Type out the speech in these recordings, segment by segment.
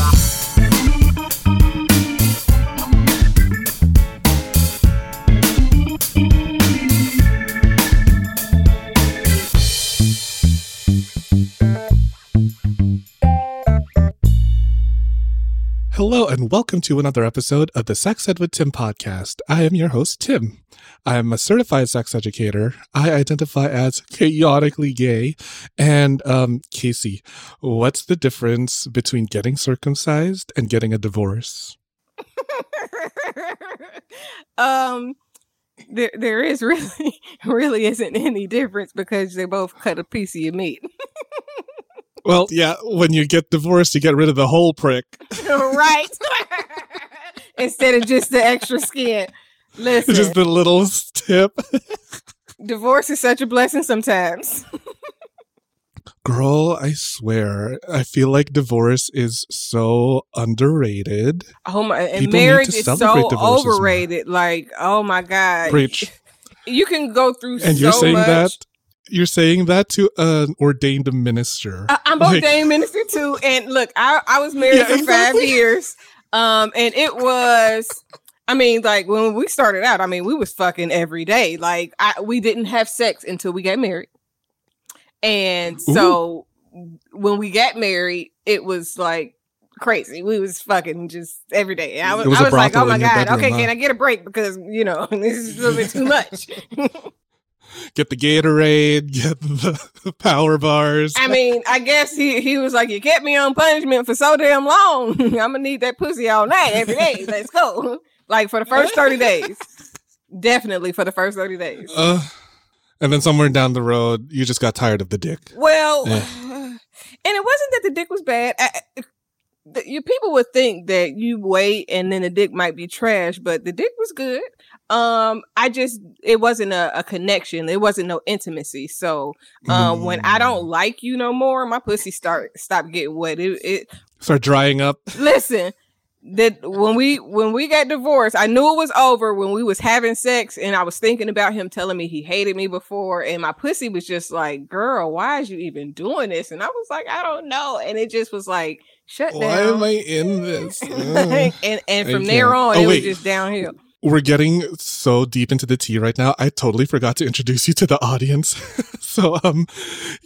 Bye. Hello, and welcome to another episode of the Sex Ed with Tim podcast. I am your host, Tim. I am a certified sex educator. I identify as chaotically gay. And, um, Casey, what's the difference between getting circumcised and getting a divorce? um, there there is really really isn't any difference because they both cut a piece of your meat. Well, yeah, when you get divorced, you get rid of the whole prick. right. Instead of just the extra skin. Listen. Just the little tip. divorce is such a blessing sometimes. Girl, I swear, I feel like divorce is so underrated. Oh my, and People marriage is so overrated. More. Like, oh my god, preach. You can go through. And so you're saying much. that you're saying that to an ordained minister. I, am like, ordained minister too. And look, I, I was married yeah, for exactly. five years. Um, and it was I mean, like when we started out, I mean, we was fucking every day. Like I, we didn't have sex until we got married. And so Ooh. when we got married, it was like crazy. We was fucking just every day. I was, was, I was like, oh my God, bedroom, okay, huh? can I get a break? Because, you know, this is a little bit too much. get the Gatorade, get the power bars. I mean, I guess he, he was like, You kept me on punishment for so damn long. I'm gonna need that pussy all night every day. Let's go. Like for the first 30 days. Definitely for the first 30 days. Uh, and then somewhere down the road, you just got tired of the dick. Well, and it wasn't that the dick was bad. I, the, you people would think that you wait and then the dick might be trash, but the dick was good. Um, I just it wasn't a, a connection. It wasn't no intimacy. So, um, mm. when I don't mm. like you no more, my pussy start stop getting wet. It, it start drying up. Listen, that when we when we got divorced, I knew it was over when we was having sex, and I was thinking about him telling me he hated me before, and my pussy was just like, "Girl, why is you even doing this?" And I was like, "I don't know," and it just was like, "Shut why down." Why am I in this? and and from there on, oh, it wait. was just downhill we're getting so deep into the tea right now. I totally forgot to introduce you to the audience. so, um,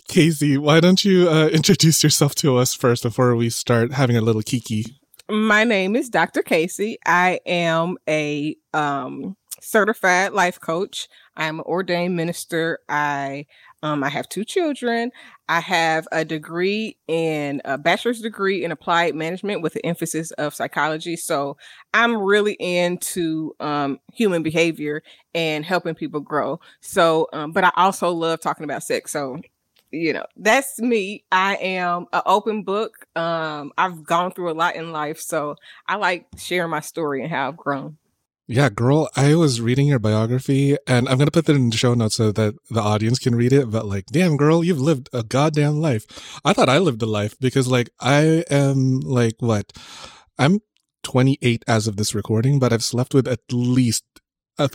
Casey, why don't you uh, introduce yourself to us first before we start having a little kiki? My name is Dr. Casey. I am a um, certified life coach. I'm an ordained minister. I um, I have two children. I have a degree in a bachelor's degree in applied management with an emphasis of psychology. So I'm really into um, human behavior and helping people grow. So, um, but I also love talking about sex. So, you know, that's me. I am an open book. Um, I've gone through a lot in life. So I like sharing my story and how I've grown. Yeah, girl, I was reading your biography and I'm going to put that in the show notes so that the audience can read it. But like, damn, girl, you've lived a goddamn life. I thought I lived a life because like I am like, what? I'm 28 as of this recording, but I've slept with at least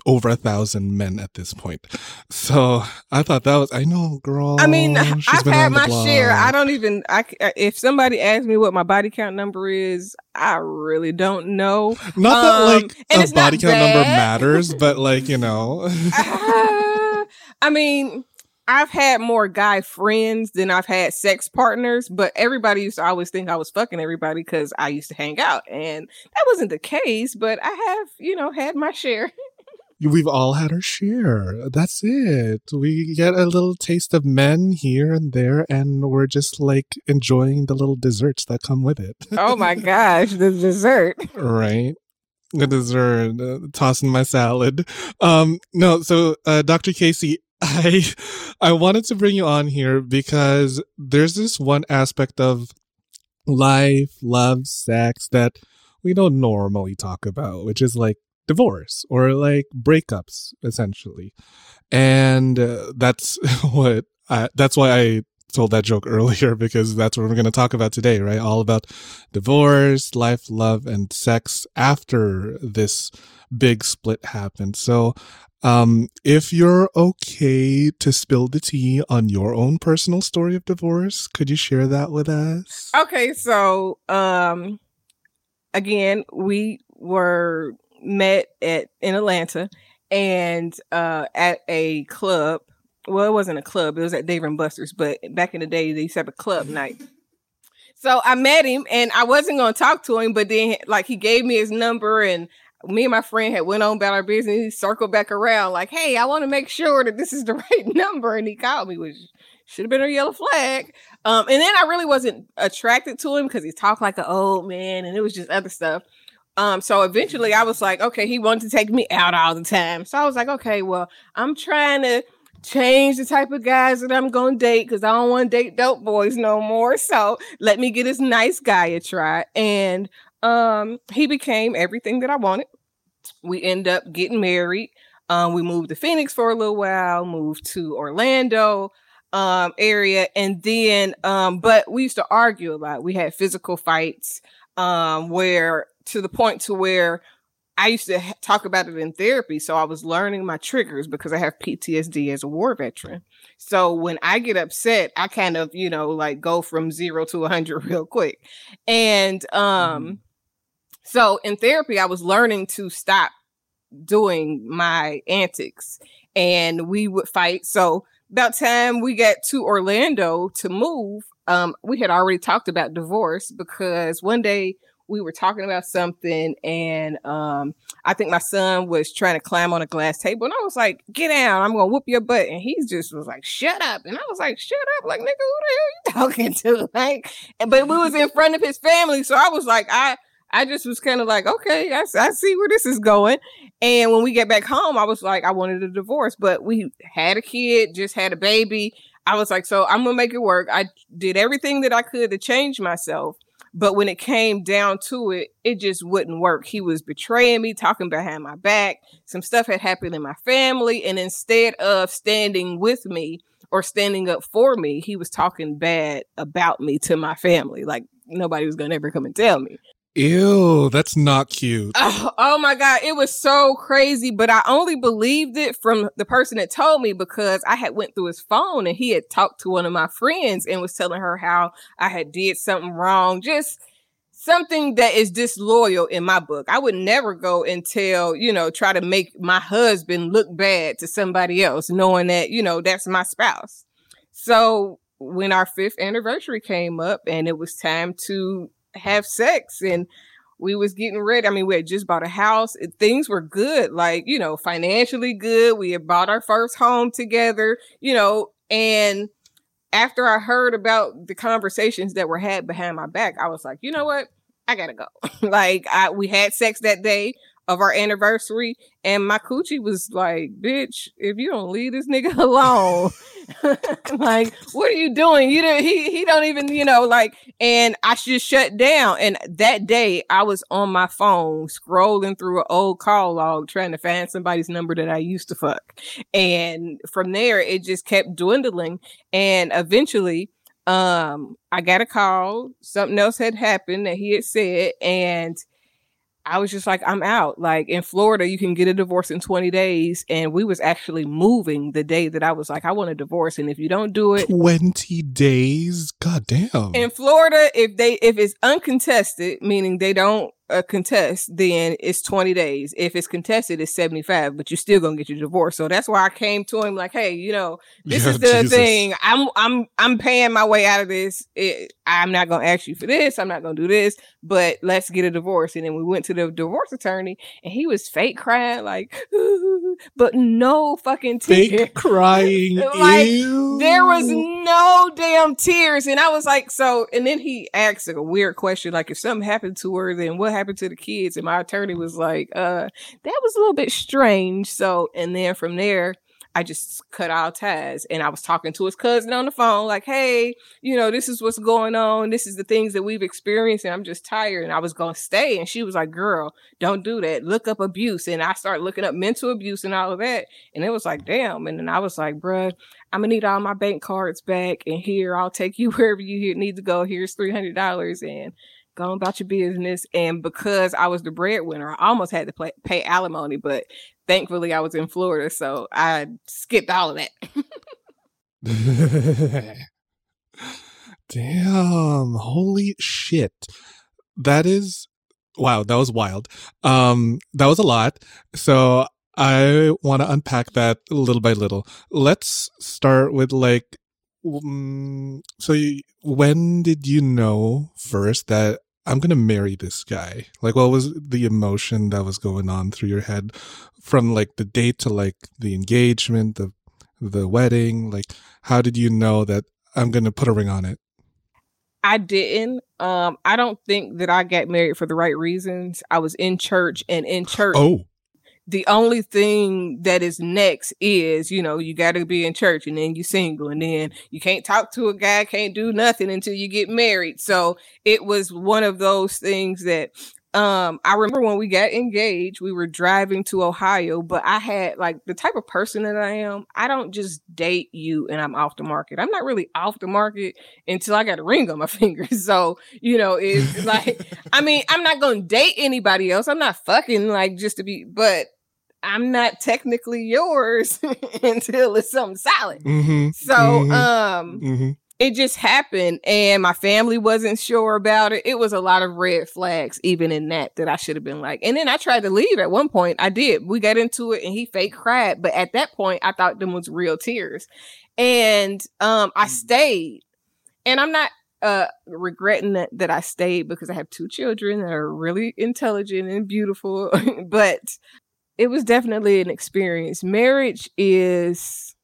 over a thousand men at this point. So I thought that was, I know, girl. I mean, I've had my share. I don't even, I, if somebody asks me what my body count number is, I really don't know. Not that um, like a body count bad. number matters, but like, you know. uh, I mean, I've had more guy friends than I've had sex partners, but everybody used to always think I was fucking everybody because I used to hang out. And that wasn't the case, but I have, you know, had my share. we've all had our share. That's it. We get a little taste of men here and there, and we're just like enjoying the little desserts that come with it. oh my gosh, the dessert. Right. The dessert, uh, tossing my salad. Um, no, so uh, Dr. Casey, I I wanted to bring you on here because there's this one aspect of life, love, sex that we don't normally talk about, which is like divorce or like breakups, essentially. And uh, that's what I, that's why I told that joke earlier because that's what we're going to talk about today, right? All about divorce, life, love, and sex after this big split happened. So, um, if you're okay to spill the tea on your own personal story of divorce, could you share that with us? Okay, so um, again, we were met at in Atlanta and uh at a club well, it wasn't a club. It was at Dave and Buster's, but back in the day, they used to have a club night. So I met him, and I wasn't going to talk to him, but then like he gave me his number, and me and my friend had went on about our business. He circled back around, like, "Hey, I want to make sure that this is the right number," and he called me, which should have been a yellow flag. Um, and then I really wasn't attracted to him because he talked like an old man, and it was just other stuff. Um, so eventually I was like, okay, he wanted to take me out all the time. So I was like, okay, well, I'm trying to change the type of guys that I'm gonna date because I don't want to date dope boys no more. So let me get this nice guy a try. And um, he became everything that I wanted. We end up getting married. Um, we moved to Phoenix for a little while, moved to Orlando um area, and then um, but we used to argue a lot. We had physical fights um where to the point to where I used to ha- talk about it in therapy. So I was learning my triggers because I have PTSD as a war veteran. So when I get upset, I kind of, you know, like go from zero to 100 real quick. And um, mm-hmm. so in therapy, I was learning to stop doing my antics and we would fight. So about time we got to Orlando to move, um, we had already talked about divorce because one day we were talking about something and um I think my son was trying to climb on a glass table and I was like, get down, I'm gonna whoop your butt. And he just was like, shut up. And I was like, shut up, like nigga, who the hell you talking to? Like, but we was in front of his family. So I was like, I I just was kind of like, okay, I, I see where this is going. And when we get back home, I was like, I wanted a divorce, but we had a kid, just had a baby. I was like, so I'm gonna make it work. I did everything that I could to change myself. But when it came down to it, it just wouldn't work. He was betraying me, talking behind my back. Some stuff had happened in my family. And instead of standing with me or standing up for me, he was talking bad about me to my family. Like nobody was going to ever come and tell me. Ew, that's not cute. Oh, oh, my God. It was so crazy, but I only believed it from the person that told me because I had went through his phone and he had talked to one of my friends and was telling her how I had did something wrong. Just something that is disloyal in my book. I would never go and tell, you know, try to make my husband look bad to somebody else, knowing that, you know, that's my spouse. So when our fifth anniversary came up and it was time to have sex and we was getting ready. I mean, we had just bought a house. Things were good, like, you know, financially good. We had bought our first home together, you know, and after I heard about the conversations that were had behind my back, I was like, you know what? I gotta go. like I we had sex that day of our anniversary, and my coochie was like, "Bitch, if you don't leave this nigga alone, like, what are you doing? You don't. He he don't even, you know, like." And I just shut down. And that day, I was on my phone scrolling through an old call log trying to find somebody's number that I used to fuck. And from there, it just kept dwindling, and eventually um i got a call something else had happened that he had said and I was just like, I'm out. Like in Florida, you can get a divorce in 20 days. And we was actually moving the day that I was like, I want a divorce. And if you don't do it 20 days, god damn. In Florida, if they if it's uncontested, meaning they don't a contest, then it's 20 days. If it's contested, it's 75, but you're still gonna get your divorce. So that's why I came to him like, hey, you know, this yeah, is the Jesus. thing. I'm I'm I'm paying my way out of this. It, I'm not gonna ask you for this. I'm not gonna do this, but let's get a divorce. And then we went to the divorce attorney, and he was fake crying, like, but no fucking tears. Fake crying. like Ew. there was no damn tears. And I was like, so. And then he asked like, a weird question, like, if something happened to her, then what? Happened to the kids? And my attorney was like, uh, that was a little bit strange. So, and then from there, I just cut all ties. And I was talking to his cousin on the phone, like, hey, you know, this is what's going on. This is the things that we've experienced. And I'm just tired. And I was going to stay. And she was like, girl, don't do that. Look up abuse. And I started looking up mental abuse and all of that. And it was like, damn. And then I was like, bruh, I'm gonna need all my bank cards back. And here, I'll take you wherever you need to go. Here's $300. And go about your business. And because I was the breadwinner, I almost had to play, pay alimony, but thankfully I was in Florida, so I skipped all of that. Damn, holy shit. That is wow, that was wild. Um that was a lot. So I want to unpack that little by little. Let's start with like um, so you, when did you know first that I'm going to marry this guy? Like, what was the emotion that was going on through your head from like the date to like the engagement, the, the wedding? Like, how did you know that I'm going to put a ring on it? I didn't. Um, I don't think that I got married for the right reasons. I was in church and in church. Oh the only thing that is next is, you know, you got to be in church and then you single and then you can't talk to a guy, can't do nothing until you get married. So it was one of those things that um I remember when we got engaged, we were driving to Ohio, but I had like the type of person that I am, I don't just date you and I'm off the market. I'm not really off the market until I got a ring on my finger. So, you know, it's like I mean, I'm not to date anybody else. I'm not fucking like just to be but I'm not technically yours until it's something solid. Mm-hmm, so, mm-hmm, um, mm-hmm. it just happened, and my family wasn't sure about it. It was a lot of red flags, even in that, that I should have been like. And then I tried to leave at one point. I did. We got into it, and he fake cried. But at that point, I thought them was real tears, and um, I mm. stayed. And I'm not uh regretting that, that I stayed because I have two children that are really intelligent and beautiful. but it was definitely an experience. Marriage is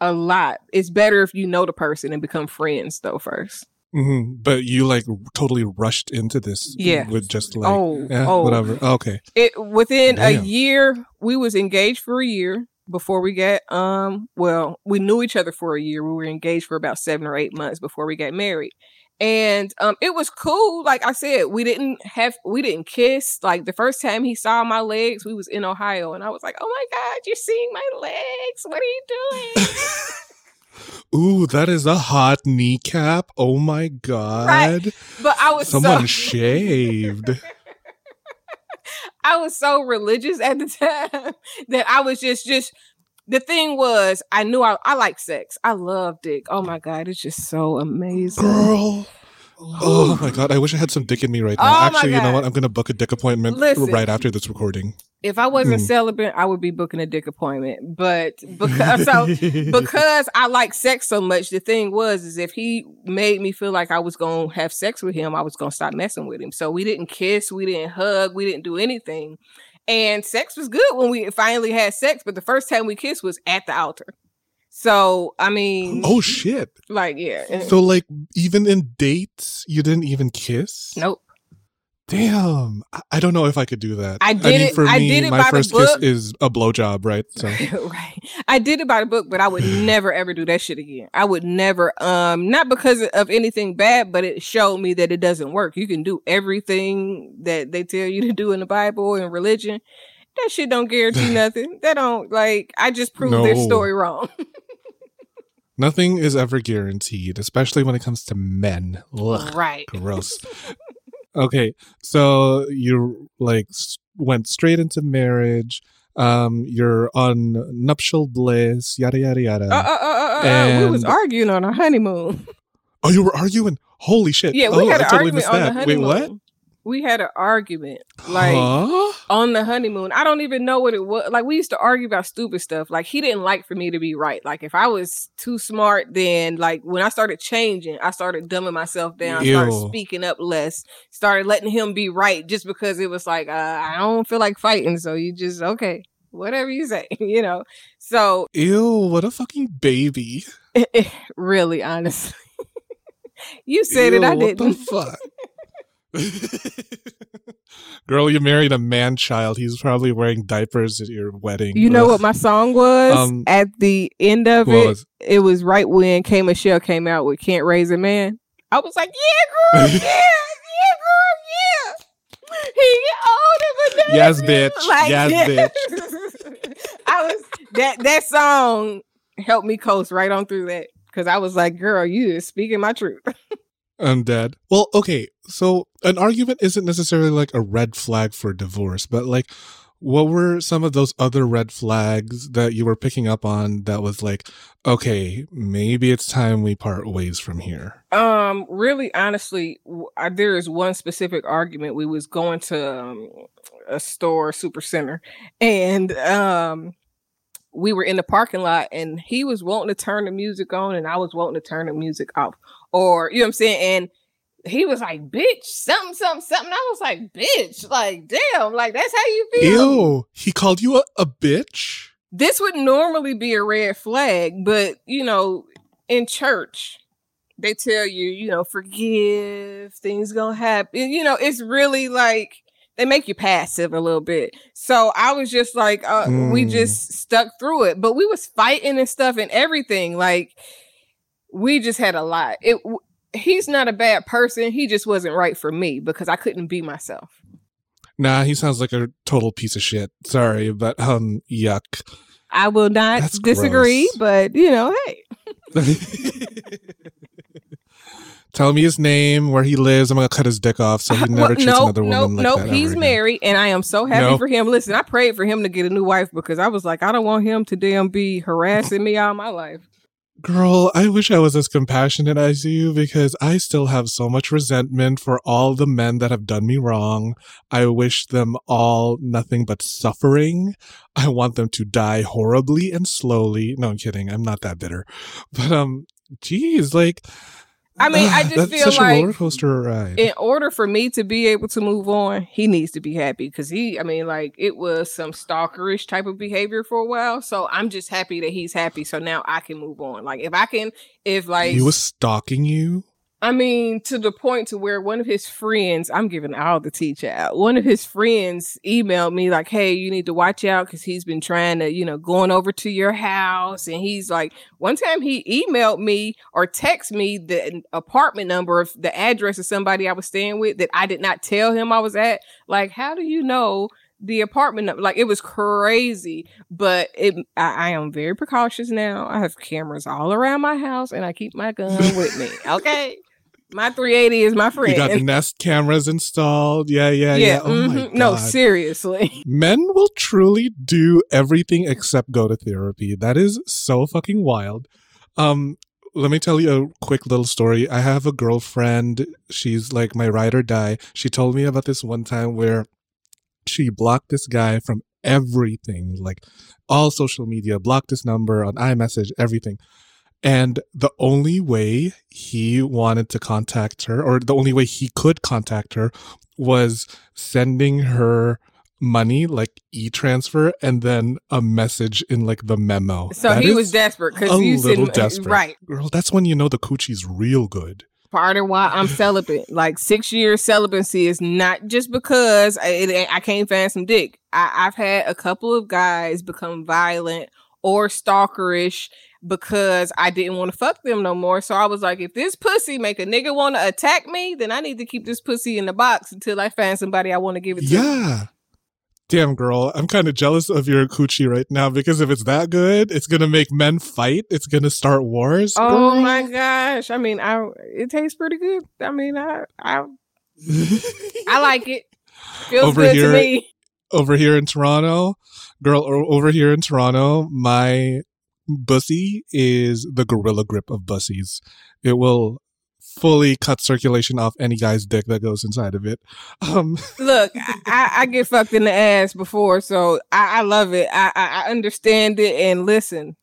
a lot. It's better if you know the person and become friends though 1st mm-hmm. But you like totally rushed into this, yeah, with just like oh, yeah, oh. whatever. Okay, it within Damn. a year we was engaged for a year before we got um well we knew each other for a year we were engaged for about seven or eight months before we got married and um it was cool like i said we didn't have we didn't kiss like the first time he saw my legs we was in ohio and i was like oh my god you're seeing my legs what are you doing Ooh, that is a hot kneecap. Oh my god. Right. But I was someone so- shaved. I was so religious at the time that I was just just the thing was, I knew I, I like sex. I love dick. Oh my god, it's just so amazing. Girl. Oh my god, I wish I had some dick in me right now. Oh Actually, you know what? I'm gonna book a dick appointment Listen, right after this recording. If I wasn't hmm. celibate, I would be booking a dick appointment. But because so because I like sex so much, the thing was is if he made me feel like I was gonna have sex with him, I was gonna stop messing with him. So we didn't kiss, we didn't hug, we didn't do anything. And sex was good when we finally had sex, but the first time we kissed was at the altar. So I mean, oh shit! Like yeah. So like even in dates, you didn't even kiss? Nope. Damn, I don't know if I could do that. I did I mean, it. For I me, did it my first kiss is a blowjob, right? So right. I did it by the book, but I would never ever do that shit again. I would never. Um, not because of anything bad, but it showed me that it doesn't work. You can do everything that they tell you to do in the Bible and religion. That shit don't guarantee nothing. That don't like. I just proved no. their story wrong. Nothing is ever guaranteed, especially when it comes to men. Ugh, right. Gross. Okay, so you like went straight into marriage. Um, you're on nuptial bliss, yada yada yada. Uh, uh, uh, uh, and... we was arguing on our honeymoon. Oh, you were arguing? Holy shit! Yeah, we oh, had an totally argument on the honeymoon. Wait, what? We had an argument like huh? on the honeymoon. I don't even know what it was. Like we used to argue about stupid stuff. Like he didn't like for me to be right. Like if I was too smart, then like when I started changing, I started dumbing myself down, Ew. started speaking up less, started letting him be right just because it was like uh, I don't feel like fighting. So you just okay, whatever you say, you know. So ew, what a fucking baby. really, honestly. you said ew, it, I didn't. The fuck? Girl, you married a man child. He's probably wearing diapers at your wedding. You know Ugh. what my song was Um, at the end of it? was- It was right when K Michelle came out with "Can't Raise a Man." I was like, "Yeah, girl, yeah, yeah, girl, yeah." He get older, but Yes, bitch. Yes, bitch. I was that that song helped me coast right on through that because I was like, "Girl, you is speaking my truth." I'm dead. Well, okay. So an argument isn't necessarily like a red flag for divorce, but like, what were some of those other red flags that you were picking up on that was like, okay, maybe it's time we part ways from here? Um, really, honestly, I, there is one specific argument. We was going to um, a store, super center, and um, we were in the parking lot, and he was wanting to turn the music on, and I was wanting to turn the music off, or you know what I'm saying, and. He was like, bitch, something, something, something. I was like, bitch, like, damn, like, that's how you feel. Ew. He called you a, a bitch? This would normally be a red flag, but, you know, in church, they tell you, you know, forgive, things gonna happen. You know, it's really like they make you passive a little bit. So I was just like, uh, we Mm. just stuck through it, but we was fighting and stuff and everything. Like we just had a lot. It. He's not a bad person. He just wasn't right for me because I couldn't be myself. Nah, he sounds like a total piece of shit. Sorry, but um, yuck. I will not That's disagree, gross. but you know, hey, Tell me his name, where he lives. I'm gonna cut his dick off so he never Well, treats nope, another woman nope, like nope. that. He's ever again. married, and I am so happy No. for him. Listen, I prayed for him to get a new wife because I was like, I don't want him to damn be harassing me all my life. Girl, I wish I was as compassionate as you because I still have so much resentment for all the men that have done me wrong. I wish them all nothing but suffering. I want them to die horribly and slowly. No, I'm kidding. I'm not that bitter. But um geez, like I mean, I just feel a roller like coaster ride. in order for me to be able to move on, he needs to be happy because he, I mean, like it was some stalkerish type of behavior for a while. So I'm just happy that he's happy. So now I can move on. Like if I can, if like he was stalking you? I mean, to the point to where one of his friends, I'm giving all the teacher out. One of his friends emailed me like, "Hey, you need to watch out because he's been trying to, you know, going over to your house." And he's like, one time he emailed me or text me the apartment number of the address of somebody I was staying with that I did not tell him I was at. Like, how do you know? The apartment number, like it was crazy, but it. I, I am very precautious now. I have cameras all around my house, and I keep my gun with me. Okay, my 380 is my friend. You got the Nest cameras installed. Yeah, yeah, yeah. yeah, Oh my mhm. no, seriously. Men will truly do everything except go to therapy. That is so fucking wild. Um, let me tell you a quick little story. I have a girlfriend. She's like my ride or die. She told me about this one time where she blocked this guy from everything, like all social media, blocked his number on iMessage, everything. And the only way he wanted to contact her, or the only way he could contact her, was sending her money, like e transfer, and then a message in like the memo. So That he was desperate because a little said uh, desperate. right. Girl, that's when you know the coochie's real good. Part of why I'm celibate, like six years celibacy, is not just because I, I can't find some dick. I, I've had a couple of guys become violent or stalkerish because I didn't want to fuck them no more. So I was like, if this pussy make a nigga want to attack me, then I need to keep this pussy in the box until I find somebody I want to give it to. Yeah. Damn, girl, I'm kind of jealous of your coochie right now because if it's that good, it's gonna make men fight. It's gonna start wars. Oh girl. my gosh! I mean, I it tastes pretty good. I mean, I I I like it. Feels Over good here- to me. over here in Toronto, girl, over here in Toronto, my bussy is the gorilla grip of bussies. It will fully cut circulation off any guy's dick that goes inside of it. Um, Look, I, I, get fucked in the ass before, so I, I love it. I, I understand it, and listen,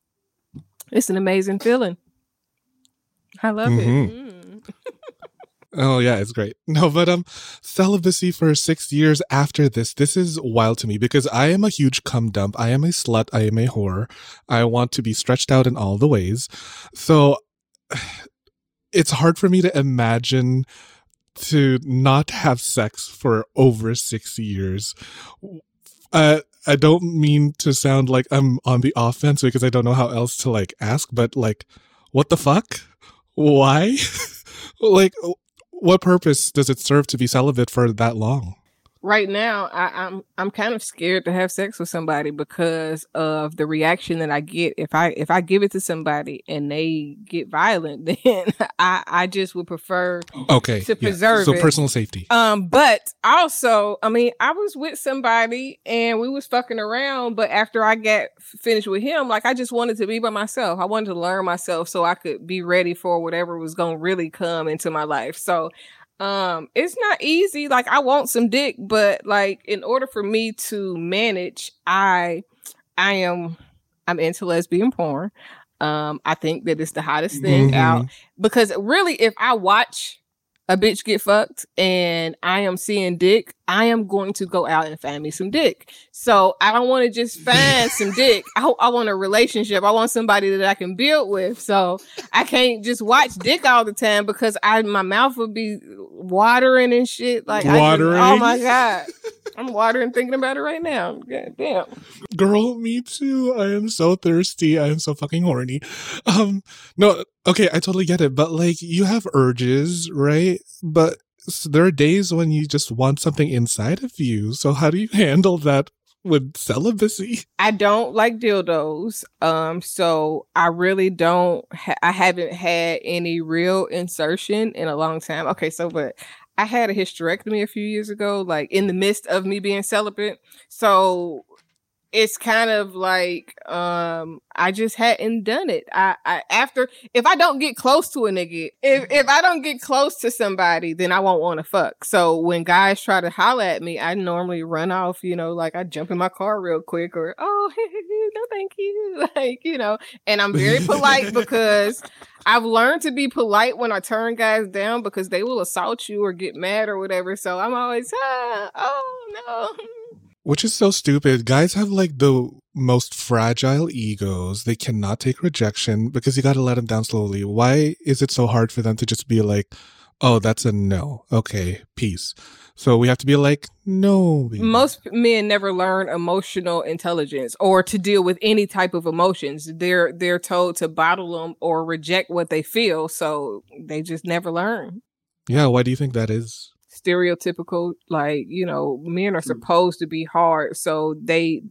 it's an amazing feeling. I love Mhm. it. Mm. Oh yeah, it's great. No, but um celibacy for 6 years after this. This is wild to me because I am a huge cum dump. I am a slut, I am a whore. I want to be stretched out in all the ways. So it's hard for me to imagine to not have sex for over six years. Uh, I don't mean to sound like I'm on the offense because I don't know how else to like ask, but like, what the fuck? Why? like, what purpose does it serve to be celibate for that long? Right now I, am I'm, I'm kind of scared to have sex with somebody because of the reaction that I get if I if I give it to somebody and they get violent, then I I just would prefer okay to preserve yeah. so it. personal safety. Um, but also, I mean, I was with somebody and we was fucking around, but after I got finished with him, like I just wanted to be by myself. I wanted to learn myself so I could be ready for whatever was gonna really come into my life. So um it's not easy like i want some dick but like in order for me to manage i i am i'm into lesbian porn um i think that it's the hottest thing mm-hmm. out because really if i watch a bitch get fucked and I am seeing dick, I am going to go out and find me some dick. So I don't want to just find some dick. I, I want a relationship. I want somebody that I can build with. So I can't just watch dick all the time because I my mouth would be watering and shit. Like watering. Just, oh my god. I'm watering thinking about it right now. God damn. Girl, me too. I am so thirsty. I am so fucking horny. Um, no, okay, I totally get it. But like, you have urges, right? But so there are days when you just want something inside of you. So how do you handle that with celibacy? I don't like dildos. Um, so I really don't. Ha- I haven't had any real insertion in a long time. Okay, so but I had a hysterectomy a few years ago, like in the midst of me being celibate. So it's kind of like um I just hadn't done it. I, I after if I don't get close to a nigga, if if I don't get close to somebody, then I won't want to fuck. So when guys try to holler at me, I normally run off, you know, like I jump in my car real quick or oh no thank you. Like, you know, and I'm very polite because I've learned to be polite when I turn guys down because they will assault you or get mad or whatever. So I'm always ah, oh no. Which is so stupid. Guys have like the most fragile egos. They cannot take rejection because you got to let them down slowly. Why is it so hard for them to just be like, oh, that's a no. Okay, peace. So we have to be like, no. Baby. Most men never learn emotional intelligence or to deal with any type of emotions. They're they're told to bottle them or reject what they feel, so they just never learn. Yeah, why do you think that is? Stereotypical like you know men are mm. supposed to be hard so they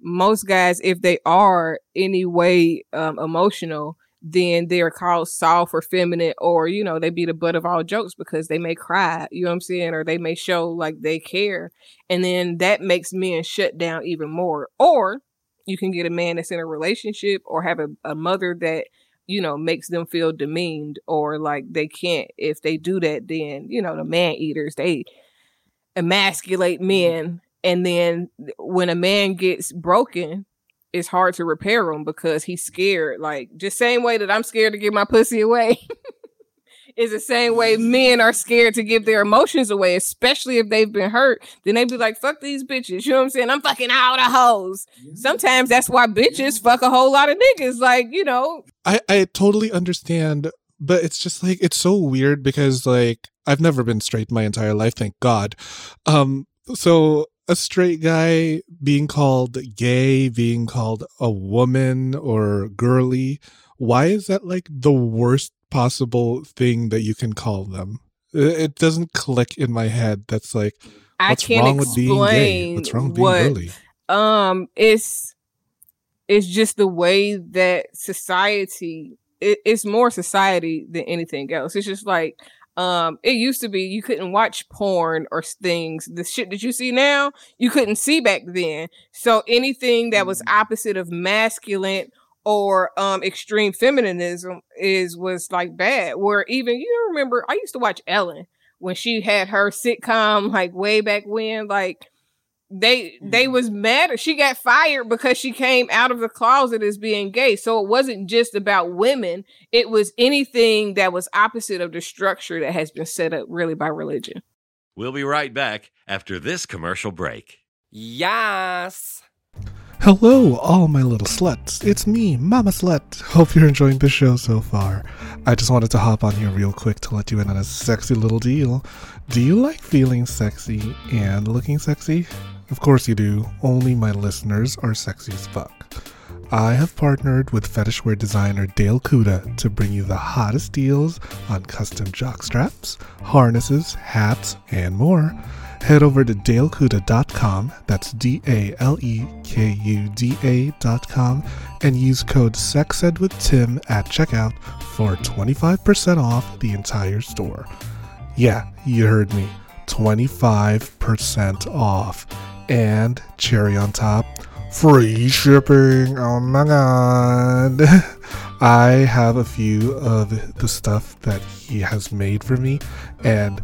most guys if they are any way um, emotional then they're called soft or feminine or you know they be the butt of all jokes because they may cry you know what i'm saying or they may show like they care and then that makes men shut down even more or you can get a man that's in a relationship or have a, a mother that you know, makes them feel demeaned or like they can't. If they do that, then, you know, the man eaters, they emasculate mm-hmm. men. And then when a man gets broken, it's hard to repair him because he's scared. Like, just same way that I'm scared to give my pussy away. is the same way men are scared to give their emotions away, especially if they've been hurt. Then they be like, fuck these bitches. You know what I'm saying? I'm fucking all the hoes. Sometimes that's why bitches fuck a whole lot of niggas. Like, you know. I, I totally understand, but it's just like, it's so weird because, like, I've never been straight my entire life, thank God. Um, so a straight guy being called gay, being called a woman or girly, why is that like the worst possible thing that you can call them. It doesn't click in my head. That's like, what's wrong with being gay? What's wrong with being what, girly? Um, it's it's just the way that society. It, it's more society than anything else. It's just like um it used to be you couldn't watch porn or things the shit that you see now you couldn't see back then so anything that was mm-hmm. opposite of masculine or um extreme feminism is was like bad where even you remember i used to watch ellen when she had her sitcom like way back when like they they mm-hmm. was mad she got fired because she came out of the closet as being gay. So it wasn't just about women it was anything that was opposite of the structure that has been set up really by religion. We'll be right back after this commercial break. Yes Hello, all my little sluts. It's me, Mama Slut. Hope you're enjoying the show so far. I just wanted to hop on here real quick to let you in on a sexy little deal. Do you like feeling sexy and looking sexy? Of course you do. Only my listeners are sexy as fuck. I have partnered with fetishwear designer Dale Kuda to bring you the hottest deals on custom jock straps, harnesses, hats, and more head over to dalekuda.com, that's D A L E K U D A.com, and use code SEXEDWITHTIM at checkout for 25% off the entire store. Yeah, you heard me. 25% off. And cherry on top, free shipping. Oh my god. I have a few of the stuff that he has made for me, and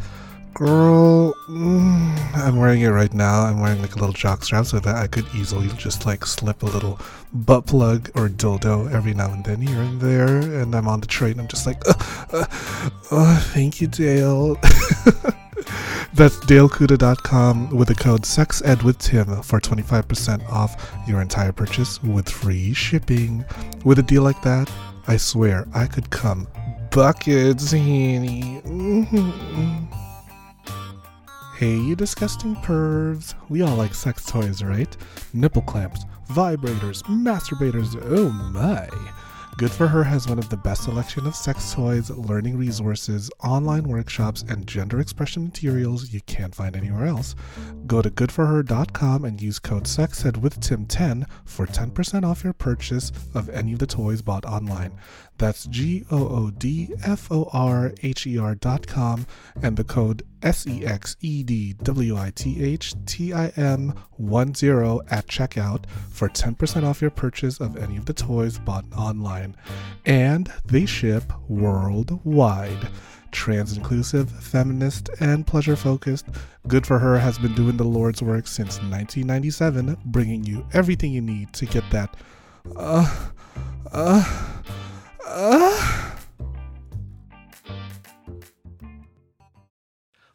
Girl, mm, I'm wearing it right now. I'm wearing like a little jock strap so that I could easily just like slip a little butt plug or dildo every now and then here and there. And I'm on the train. I'm just like, uh, uh, uh, thank you, Dale. That's dalekuda.com with the code SEXEDWITHTIM for 25% off your entire purchase with free shipping. With a deal like that, I swear I could come buckets, honey. Mm-hmm. Hey, you disgusting pervs. We all like sex toys, right? Nipple clamps, vibrators, masturbators, oh my. Good for Her has one of the best selection of sex toys, learning resources, online workshops, and gender expression materials you can't find anywhere else. Go to goodforher.com and use code SEXEDWITHTIM10 for 10% off your purchase of any of the toys bought online. That's G O O D F O R H E R dot com and the code S E X E D W I T H T I M 10 at checkout for 10% off your purchase of any of the toys bought online. And they ship worldwide. Trans inclusive, feminist, and pleasure focused, Good for Her has been doing the Lord's work since 1997, bringing you everything you need to get that. Uh, uh,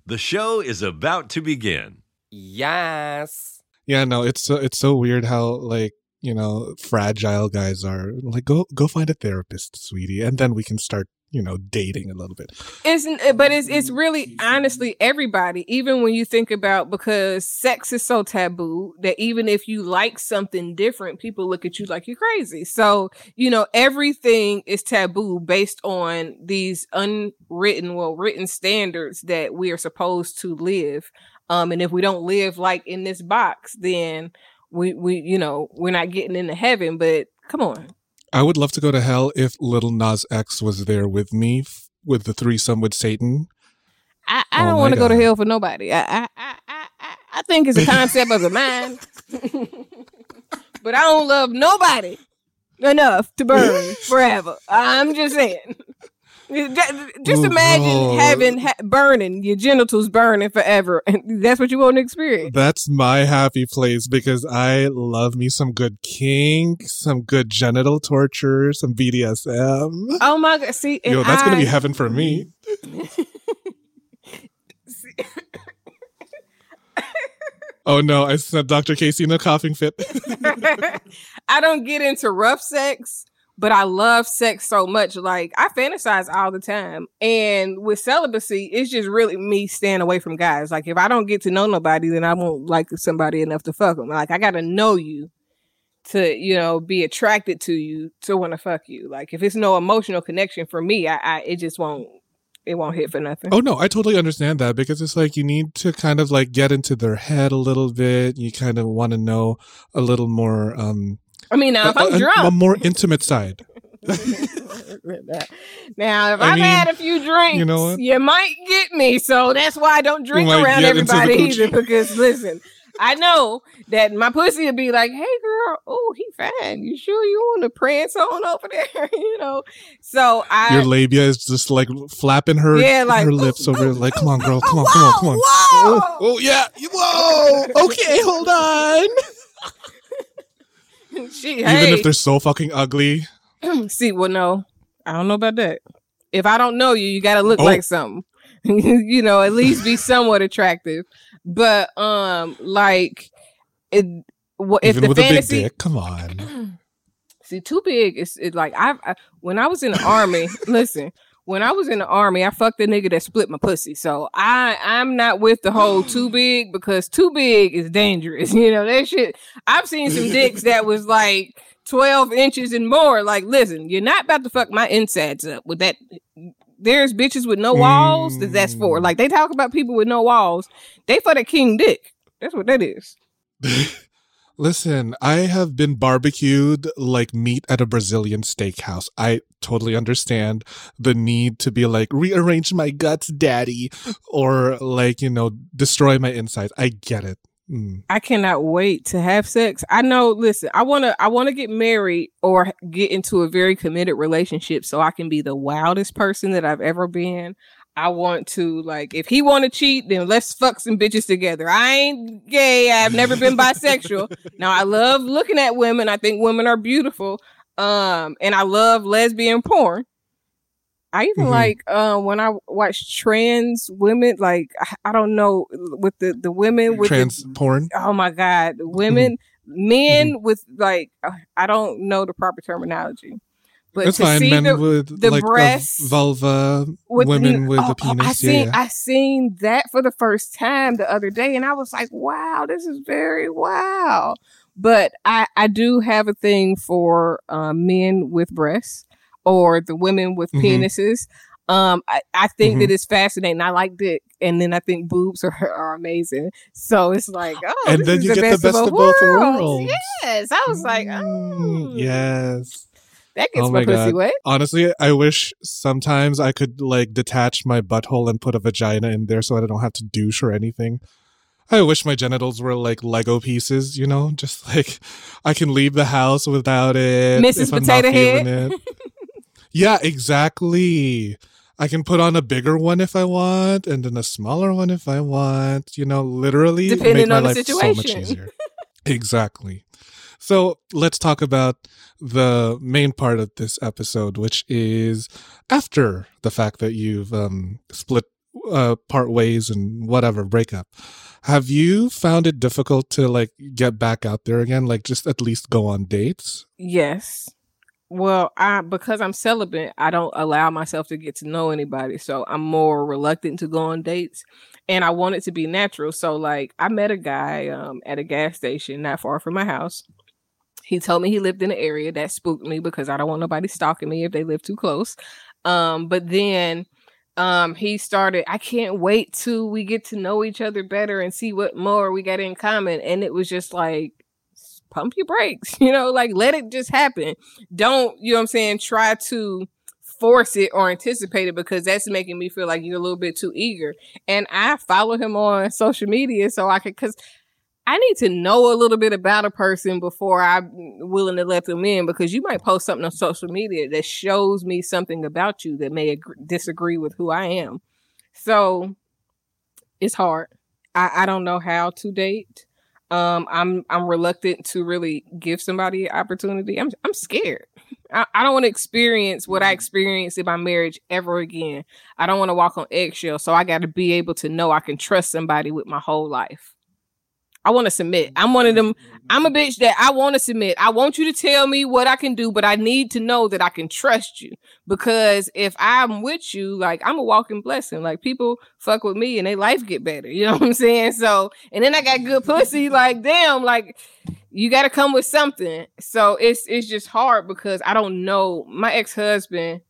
the show is about to begin. Yes. Yeah, no, it's so it's so weird how like you know fragile guys are. Like, go go find a therapist, sweetie, and then we can start you know dating a little bit. It's but it's it's really honestly everybody even when you think about because sex is so taboo that even if you like something different people look at you like you're crazy. So you know everything is taboo based on these unwritten well written standards that we are supposed to live. Um and if we don't live like in this box then we we you know we're not getting into heaven but come on I would love to go to hell if Lil Nas X was there with me f- with the threesome with Satan. I, I oh don't want to go to hell for nobody. I I, I, I, I think it's a concept of the mind, but I don't love nobody enough to burn forever. I'm just saying. Just oh, imagine oh, having ha- burning your genitals burning forever, and that's what you want to experience. That's my happy place because I love me some good kink, some good genital torture, some BDSM. Oh my god! See, yo, that's I... gonna be heaven for me. oh no! I said Dr. Casey in a coughing fit. I don't get into rough sex but I love sex so much. Like I fantasize all the time. And with celibacy, it's just really me staying away from guys. Like if I don't get to know nobody, then I won't like somebody enough to fuck them. Like I gotta know you to, you know, be attracted to you to want to fuck you. Like if it's no emotional connection for me, I, I it just won't it won't hit for nothing. Oh no, I totally understand that because it's like you need to kind of like get into their head a little bit. You kind of want to know a little more um I mean, now if I'm a, drunk, a more intimate side. now, if I have had a few drinks, you know what? You might get me. So that's why I don't drink around everybody either. Because listen, I know that my pussy would be like, "Hey, girl, oh, he fine. You sure you want to prance on over there?" you know. So I, your labia is just like flapping her, yeah, like her oh, lips over, like, "Come on, girl, come on, come on, come on." Whoa! Oh, oh yeah, whoa. okay, hold on. she, Even hey. if they're so fucking ugly. See, well, no, I don't know about that. If I don't know you, you got to look oh. like something. you know, at least be somewhat attractive. But um, like it Well, if Even the with fantasy, a big dick, come on. See, too big. It's, it's like I've I, when I was in the army. listen, when I was in the army, I fucked a nigga that split my pussy. So I I'm not with the whole too big because too big is dangerous. You know that shit. I've seen some dicks that was like. 12 inches and more. Like, listen, you're not about to fuck my insides up with that. There's bitches with no walls that that's for. Mm. Like, they talk about people with no walls. They for the king dick. That's what that is. Listen, I have been barbecued like meat at a Brazilian steakhouse. I totally understand the need to be like, rearrange my guts, daddy, or like, you know, destroy my insides. I get it. Mm. I cannot wait to have sex. I know, listen, I want to I want to get married or get into a very committed relationship so I can be the wildest person that I've ever been. I want to like if he want to cheat, then let's fuck some bitches together. I ain't gay. I've never been bisexual. now I love looking at women. I think women are beautiful. Um, and I love lesbian porn. I even Mhm. like um when I watch trans women. Like I, I don't know with the the women with the- Trans porn. oh my god women men with like uh, i don't know the proper terminology but That's to fine. see Men the, with the like breasts vulva, with women with oh, a penis. oh, i seen yeah. i seen that for the first time the other day and i was like wow this is very wow but i i do have a thing for um, men with breasts or the women with Mhm. penises um i, I think Mhm. that it's fascinating i like dick and then i think boobs are, are amazing so it's like oh and then you the get the best of both worlds. yes i was like Mm, oh yes. That gets Oh my, my pussy God. wet Honestly, I wish sometimes I could like detach my butthole and put a vagina in there so I don't have to douche or anything. I wish my genitals were like Lego pieces, you know, just like I can leave the house without it. Mrs. Potato Head. yeah, exactly. I can put on a bigger one if I want, and then a smaller one if I want. You know, literally Depending make my on the life so much easier. exactly. So let's talk about the main part of this episode, which is after the fact that you've um, split uh, part ways and whatever breakup. Have you found it difficult to like get back out there again? Like just at least go on dates? Yes. Well, I because I'm celibate, I don't allow myself to get to know anybody. So I'm more reluctant to go on dates. And I want it to be natural. So like I met a guy um at a gas station not far from my house. He told me he lived in an area that spooked me because I don't want nobody stalking me if they live too close. Um, but then um he started i can't wait till we get to know each other better and see what more we got in common. And it was just like pump your brakes you know like let it just happen. Don't you know what i'm saying try to force it or anticipate it because that's making me feel like you're a little bit too eager. And i follow him on social media so i could because I need to know a little bit about a person before I'm willing to let them in because you might post something on social media that shows me something about you that may agree, disagree with who I am. So it's hard. I, I don't know how to date. Um, I'm I'm reluctant to really give somebody an opportunity. I'm I'm scared. I, I don't want to experience what I experienced in my marriage ever again. I don't want to walk on eggshells. So I got to be able to know I can trust somebody with my whole life. I want to submit. I'm one of them. I'm a mm-hmm. bitch that I want to submit. I want you to tell me what I can do, but I need to know that I can trust you because if I'm with you, like I'm a walking blessing. Like people fuck with me and their life get better. You know what I'm saying? So, and then I got good pussy. Like damn, like you got to come with something. So it's it's just hard because I don't know. My ex husband,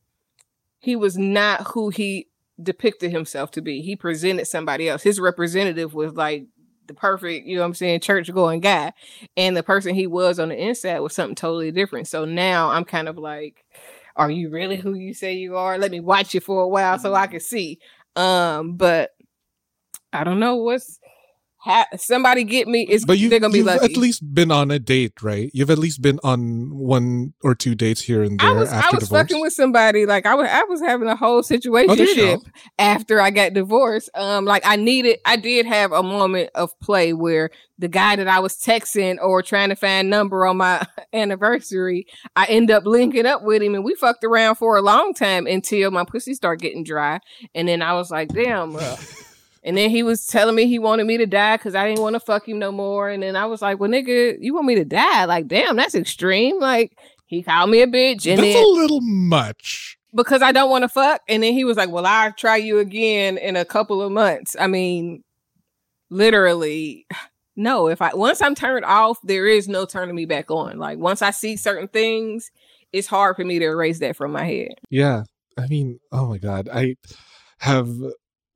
he was not who he depicted himself to be. He presented somebody else. His representative was like the perfect, you know what I'm saying, church going guy. And the person he was on the inside was something totally different. So now I'm kind of like, are you really who you say you are? Let me watch you for a while so I can see. Um, but I don't know what's ha- somebody get me. It's But you, they're gonna be you've lucky. at least been on a date, right? You've at least been on one or two dates here and there I was I was divorce. fucking with somebody like I was I was having a whole situation Oh, you go. after I got divorced. Um, like I needed I did have a moment of play where the guy that I was texting or trying to find number on my anniversary, I end up linking up with him and we fucked around for a long time until my pussy started getting dry, and then I was like, damn. Uh, And then he was telling me he wanted me to die because I didn't want to fuck him no more. And then I was like, well, nigga, you want me to die? Like, damn, that's extreme. Like, he called me a bitch. And That's then a little much. because I don't want to fuck. And then he was like, well, I'll try you again in a couple of months. I mean, literally, no. If I, once I'm turned off, there is no turning me back on. Like, once I see certain things, it's hard for me to erase that from my head. Yeah. I mean, oh my god. I have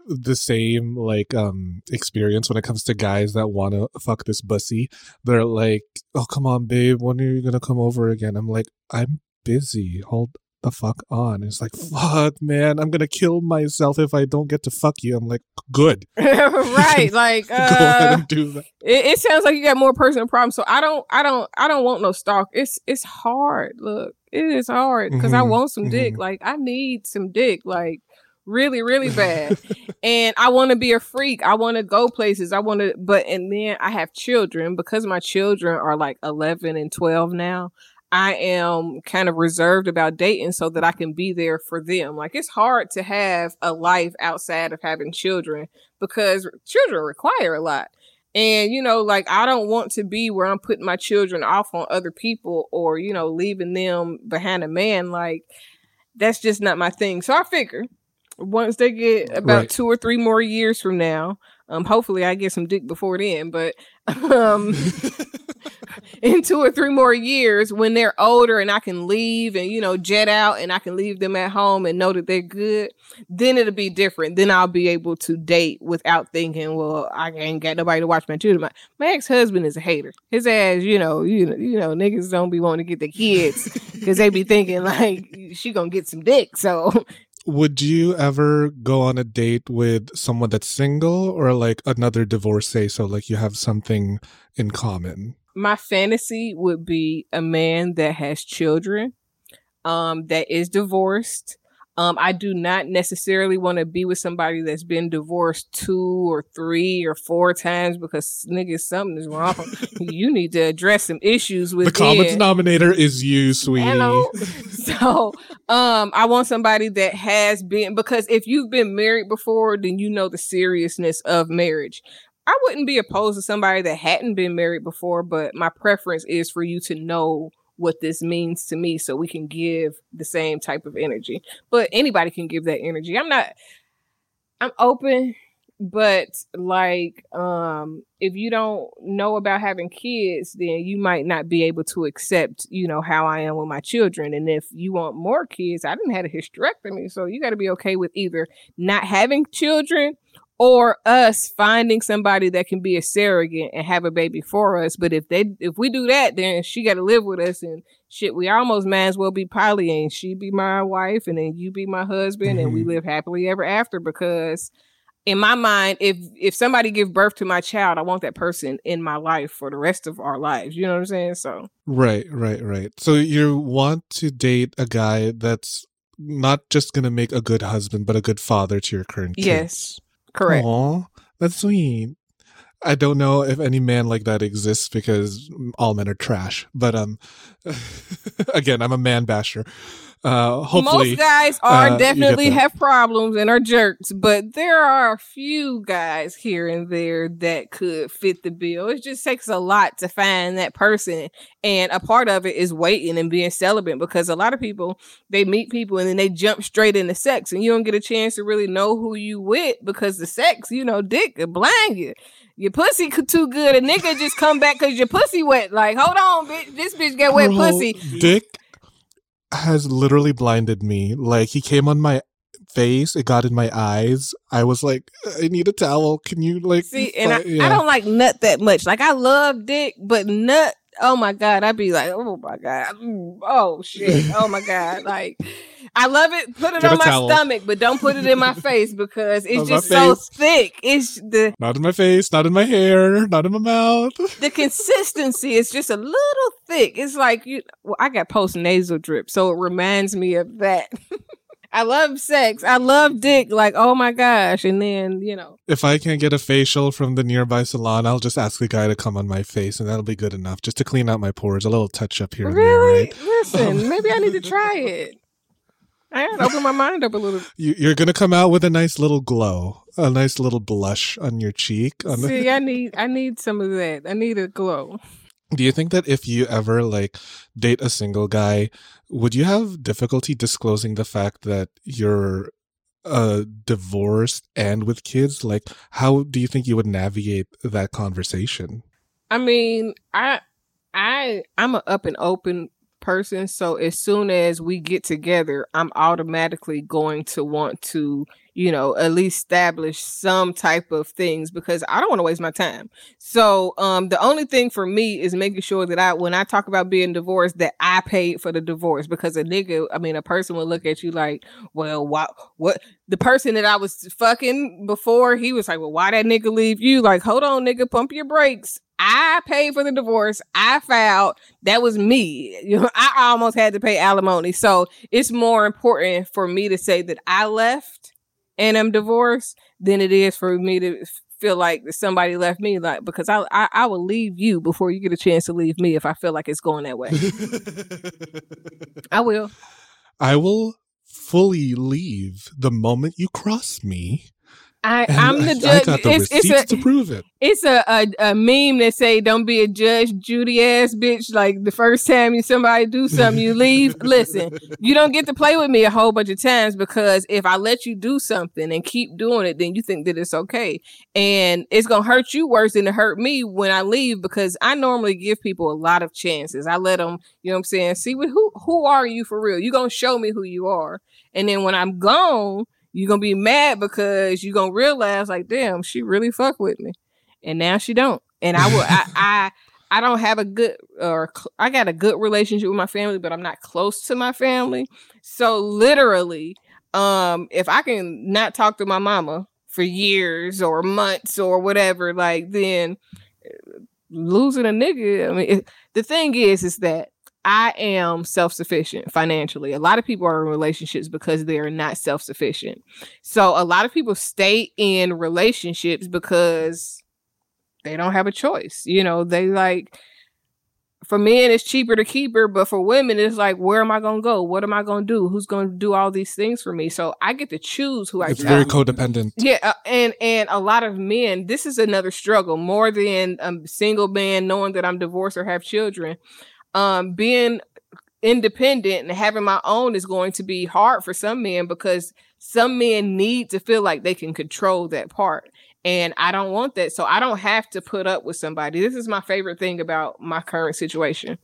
the same like um experience when it comes to guys that want to fuck this bussy. They're like, "Oh, come on, babe, when are you to come over again?" I'm like, "I'm busy. Hold the fuck on." It's like, "Fuck, man, I'm to kill myself if I don't get to fuck you." I'm like, "Good." right. Like, Go ahead uh, and do that. it, it sounds like you got more personal problems. So I don't, I don't, I don't want no stalk. It's, it's hard. Look, it is hard because I Mhm, want some dick. mhm. Like I need some dick. Like really, really bad. and I want to be a freak. I want to go places. I want to, but and then I have children because my children are like eleven and twelve now. I am kind of reserved about dating so that I can be there for them. Like it's hard to have a life outside of having children because children require a lot. And you know, like I don't want to be where I'm putting my children off on other people or, you know, leaving them behind a man. Like that's just not my thing. So I figure once they get about Right. two or three more years from now, um, hopefully I get some dick before then, but um in two or three more years when they're older and I can leave and you know jet out and I can leave them at home and know that they're good, then it'll be different. Then I'll be able to date without thinking, well, I ain't got nobody to watch my children. My, my ex husband is a hater. His ass, you know, you know, you know, niggas don't be wanting to get the kids because they be thinking like she gonna get some dick. So Would you ever go on a date with someone that's single or like another divorcee so like you have something in common? my fantasy would be a man that has children, um, that is divorced. Um, I do not necessarily want to be with somebody that's been divorced two or three or four times because nigga, something is wrong. you need to address some issues with The common denominator is you, sweetie. Hello. So, um, I want somebody that has been because if you've been married before, then you know the seriousness of marriage. I wouldn't be opposed to somebody that hadn't been married before, but my preference is for you to know what this means to me so we can give the same type of energy. But anybody can give that energy. I'm not I'm open, but like um if you don't know about having kids, then you might not be able to accept, you know, how I am with my children. And if you want more kids, I didn't have a hysterectomy, so you got to be okay with either not having children or us finding somebody that can be a surrogate and have a baby for us. But if they if we do that, then she got to live with us and shit. We almost might as well be poly and she be my wife and then you be my husband and we Mhm. live happily ever after because in my mind, if if somebody give birth to my child, I want that person in my life for the rest of our lives. You know what I'm saying? So Right, right, right. So you want to date a guy that's not just going to make a good husband, but a good father to your current kids. yes, correct. Aw, that's sweet. I don't know if any man like that exists because all men are trash. But um, again, I'm a man basher. Uh, hopefully, Most guys are uh, definitely have problems and are jerks, but there are a few guys here and there that could fit the bill. It just takes a lot to find that person, and a part of it is waiting and being celibate because a lot of people they meet people and then they jump straight into sex, and you don't get a chance to really know who you with because the sex, you know, dick will blind you. Your pussy too good. A nigga just come back because your pussy wet. Like, hold on, bitch. This bitch got wet Bro, pussy. Dick has literally blinded me. Like he came on my face, it got in my eyes. I was like, I need a towel. Can you like See, and I, yeah. I don't like nut that much. Like I love dick, but nut. Oh my god, I'd be like, oh my god, Mm, oh shit, oh my god. Like I love it. Put it Get on my towel. stomach, but don't put it in my face because it's just so thick. It's the Not in my face, not in my hair, not in my mouth. the consistency is just a little thick. It's like you. Well, I got post nasal drip, so it reminds me of that. I love sex. I love dick. Like oh my gosh, and then you know. If I can't get a facial from the nearby salon, I'll just ask the guy to come on my face, and that'll be good enough, just to clean out my pores. A little touch up here and there, Really? right? Listen, maybe I need to try it. I gotta open my mind up a little. You, you're gonna come out with a nice little glow. a nice little blush on your cheek. On the- See, I need I need some of that. I need a glow. Do you think that if you ever like date a single guy, would you have difficulty disclosing the fact that you're uh divorced and with kids? Like how do you think you would navigate that conversation? I mean, I I I'm an up and open person, so as soon as we get together, I'm automatically going to want to, you know, at least establish some type of things because I don't want to waste my time. So, um the only thing for me is making sure that I when I talk about being divorced that I paid for the divorce because a nigga, I mean, a person will look at you like, "Well, what what the person that I was fucking before, he was like, "Well, why that nigga leave you?" Like, "Hold on, nigga, pump your brakes." I paid for the divorce. I filed. That was me. You know, I almost had to pay alimony. So it's more important for me to say that I left and I'm divorced than it is for me to feel like somebody left me. Like because I I, I will leave you before you get a chance to leave me if I feel like it's going that way. I will. I will fully leave the moment you cross me. I, I'm the I, I judge. got the It's, it's a to prove it. it's a, a a meme that say don't be a judge judy ass bitch. Like the first time you somebody do something you leave. Listen you don't get to play with me a whole bunch of times because if i let you do something and keep doing it then you think that it's okay. And it's gonna hurt you worse than it hurt me when i leave because i normally give people a lot of chances. I let them you know what i'm saying see who who are you for real? You gonna show me who you are. And then when i'm gone you're gonna be mad because you're gonna realize like damn she really fuck with me. And now she don't. And i will I, I i don't have a good or i got a good relationship with my family but i'm not close to my family. So literally um if i can not talk to my mama for years or months or whatever like then uh, losing a nigga i mean it, the thing is is that I am self sufficient financially. A lot of people are in relationships because they're not self sufficient. So a lot of people stay in relationships because they don't have a choice. You know, they like for men it's cheaper to keep her, but for women it's like, where am I gonna go? What am I gonna do? Who's gonna do all these things for me? So I get to choose who I It's very codependent. Yeah, uh, and and a lot of men, this is another struggle more than a single man knowing that I'm divorced or have children. Um, being independent and having my own is going to be hard for some men because some men need to feel like they can control that part. And I don't want that. So I don't have to put up with somebody. This is my favorite thing about my current situation.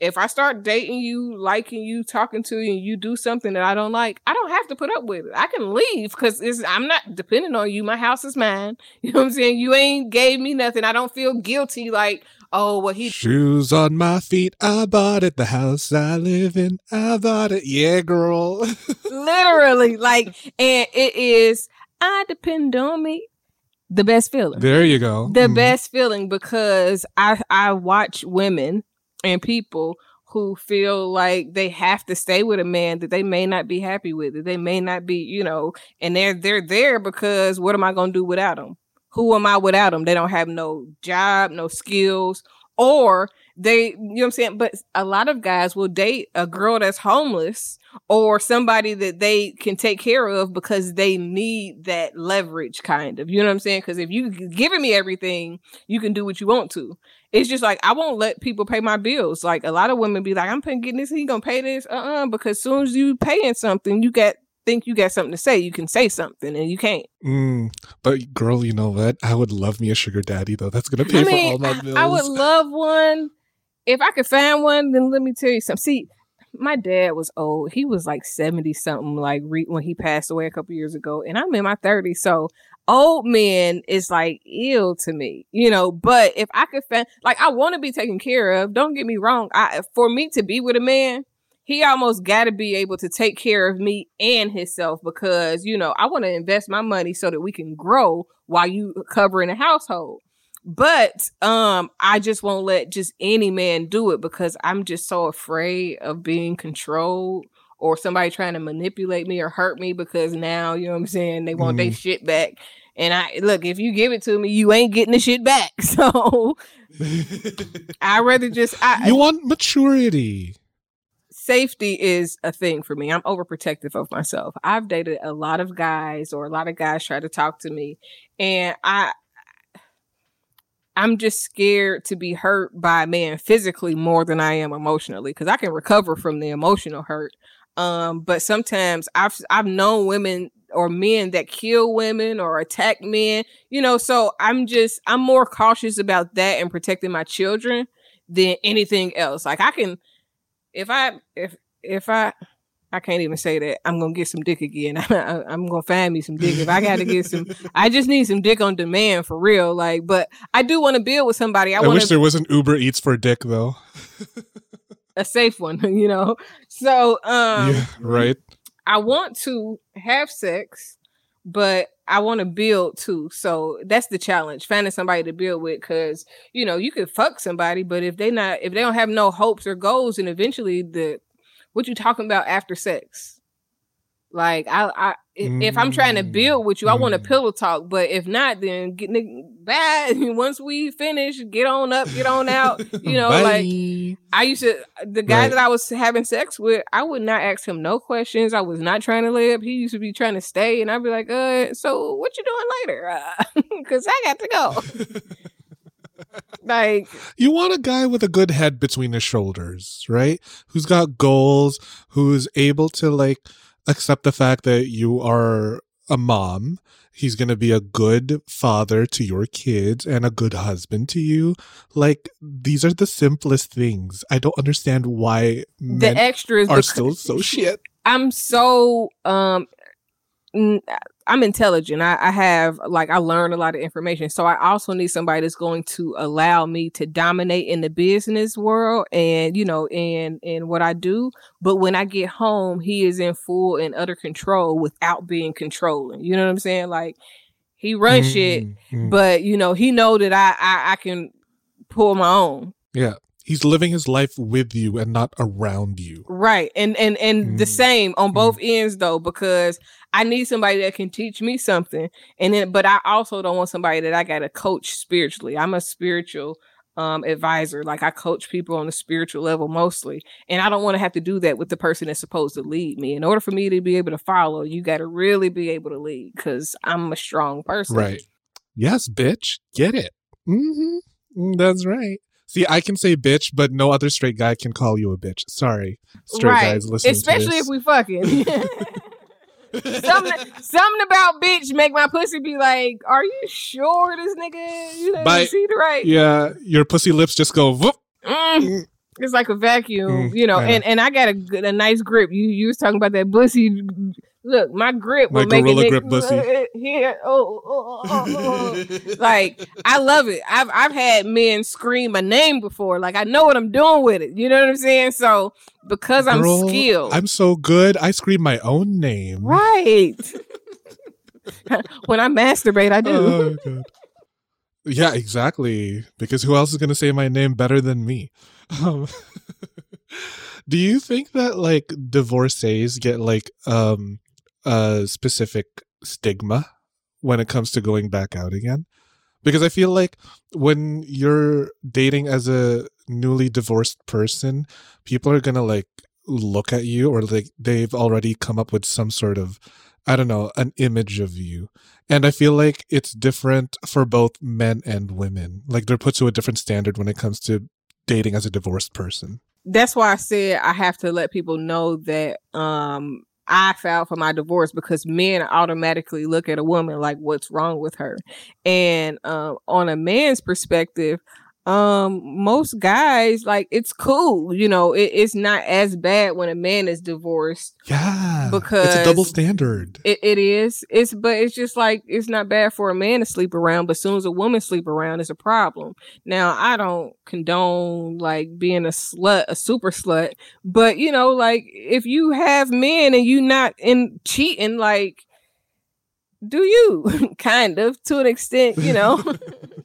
If I start dating you, liking you, talking to you, and you do something that I don't like, I don't have to put up with it. I can leave because I'm not dependent on you. My house is mine. You know what I'm saying? You ain't gave me nothing. I don't feel guilty like, oh, well, he Shoes on my feet, I bought it. The house I live in, I bought it. Yeah, girl. literally like, and it is, I depend on me. The best feeling. there you go. the Mhm. best feeling because I I watch women and people who feel like they have to stay with a man that they may not be happy with, that they may not be, you know, and they're they're there because what am I going to do without them? Who am I without them? They don't have no job, no skills, or they, you know what I'm saying? But a lot of guys will date a girl that's homeless or somebody that they can take care of because they need that leverage kind of. You know what I'm saying? Because if you giving me everything, you can do what you want to. It's just like I won't let people pay my bills. Like a lot of women be like, I'm paying getting this, he gonna pay this. Uh-uh, because soon as you paying something, you got think you got something to say. You can say something and you can't. Mm, but girl, you know what? I would love me a sugar daddy though. That's gonna pay I for all my bills. I, I would love one. If I could find one, then let me tell you something. See, my dad was old. He was like 70 something, like re- when he passed away a couple years ago. And I'm in my 30s. So old men is like ill to me, you know. But if I could find, like, I want to be taken care of. Don't get me wrong. I, for me to be with a man, he almost got to be able to take care of me and himself because, you know, I want to invest my money so that we can grow while you covering the household but um i just won't let just any man do it because i'm just so afraid of being controlled or somebody trying to manipulate me or hurt me because now you know what i'm saying they want their Mhm. shit back and i look if you give it to me you ain't getting the shit back so i rather just i you want maturity. Safety is a thing for me. I'm overprotective of myself. I've dated a lot of guys or a lot of guys try to talk to me and I I'm just scared to be hurt by a man physically more than I am emotionally because I can recover from the emotional hurt. Um, but sometimes I've I've known women or men that kill women or attack men, you know, so I'm just I'm more cautious about that and protecting my children than anything else. Like I can if I if if I I can't even say that I'm gonna get some dick again. I, am gonna find me some dick if I got to get some. I just need some dick on demand for real. Like, but I do want to build with somebody. I, I wanna, wish there was an Uber Eats for dick though. a safe one, you know. So, um, yeah, right. I want to have sex, but I want to build too. So that's the challenge: finding somebody to build with. Because you know, you could fuck somebody, but if they not, if they don't have no hopes or goals, and eventually the what you talking about after sex? Like I, I mm. if I'm trying to build with you, I want a mm. pillow talk. But if not, then get bad. Once we finish, get on up, get on out. You know, like I used to. The guy right. that I was having sex with, I would not ask him no questions. I was not trying to lay up. He used to be trying to stay, and I'd be like, "Uh, so what you doing later? Because uh, I got to go." like you want a guy with a good head between his shoulders, right? Who's got goals, who's able to like accept the fact that you are a mom. He's going to be a good father to your kids and a good husband to you. Like these are the simplest things. I don't understand why the extras are still so shit. I'm so um I'm intelligent. I, I, have like I learned a lot of information. So I also need somebody that's going to allow me to dominate in the business world and you know in in what I do. But when I get home, he is in full and utter control without being controlling. You know what I'm saying? Like he runs mm-hmm. shit, but you know he know that I, I I can pull my own. Yeah he's living his life with you and not around you. Right. And and and mm. the same on both mm. ends though because i need somebody that can teach me something. And then but i also don't want somebody that i gotta coach spiritually. I'm a spiritual um advisor. Like i coach people on the spiritual level mostly. And i don't want to have to do that with the person that's supposed to lead me. In order for me to be able to follow you got to really be able to lead because i'm a strong person. Right. Yes bitch. Get it. Mm-hmm. Mm, that's right See, I can say bitch, but no other straight guy can call you a bitch. Sorry, straight right. guys listening. Especially if we fucking. something, something about bitch make my pussy be like, "Are you sure this nigga? You know, see the right?" Yeah, your pussy lips just go. Whoop. Mm. It's like a vacuum, mm, you know, and, and I got a good, a nice grip. You you was talking about that pussy Look, my grip will make it grip pussy. here. Oh, oh, oh, oh, like I love it. I've I've had men scream my name before. Like I know what I'm doing with it. You know what I'm saying? So because Girl, I'm skilled, I'm so good. I scream my own name. Right. when I masturbate, I do. Oh, yeah, exactly. Because who else is going to say my name better than me? Um, do you think that like divorcees get like um a specific stigma when it comes to going back out again? Because i feel like when you're dating as a newly divorced person people are gonna like look at you or like they've already come up with some sort of i don't know an image of you. And i feel like it's different for both men and women. Like they're put to a different standard when it comes to dating as a divorced person that's why i said i have to let people know that um I filed for my divorce because men automatically look at a woman like what's wrong with her. And um, on a man's perspective, um most guys like it's cool you know it, it's not as bad when a man is divorced yeah because it's a double standard. it, it is it's but it's just like it's not bad for a man to sleep around but as soon as a woman sleep around it's a problem. Now i don't condone like being a slut a super slut but you know like if you have men and you not in cheating like do you? Kind of to an extent you know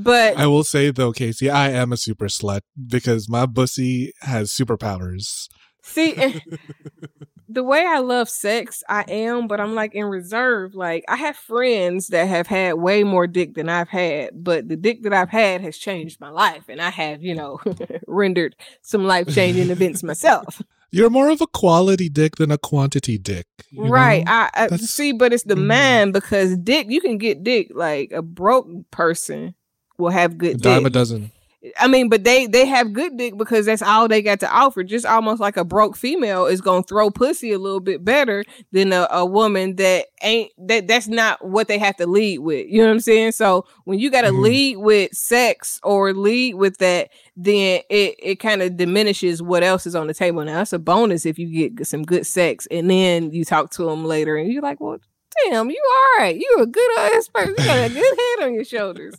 But I will say though, Casey, I am a super slut because my bussy has superpowers. See, the the way I love sex, I am, but I'm like in reserve. Like I have friends that have had way more dick than I've had, but the dick that I've had has changed my life, and I have, you know, rendered some life changing events myself. You're more of a quality dick than a quantity dick. Right. Know? I, I see, but it's the mm. man because dick, you can get dick. Like a broke person will have good a dime dick. a dozen. I mean, but they they have good dick because that's all they got to offer. Just almost like a broke female is gonna throw pussy a little bit better than a, a woman that ain't that that's not what they have to lead with. You know what I'm saying? So when you gotta mm-hmm. lead with sex or lead with that, then it it kind of diminishes what else is on the table. Now that's a bonus if you get some good sex and then you talk to them later and you're like, well, damn, you all right. You a good ass person. You got a good head on your shoulders.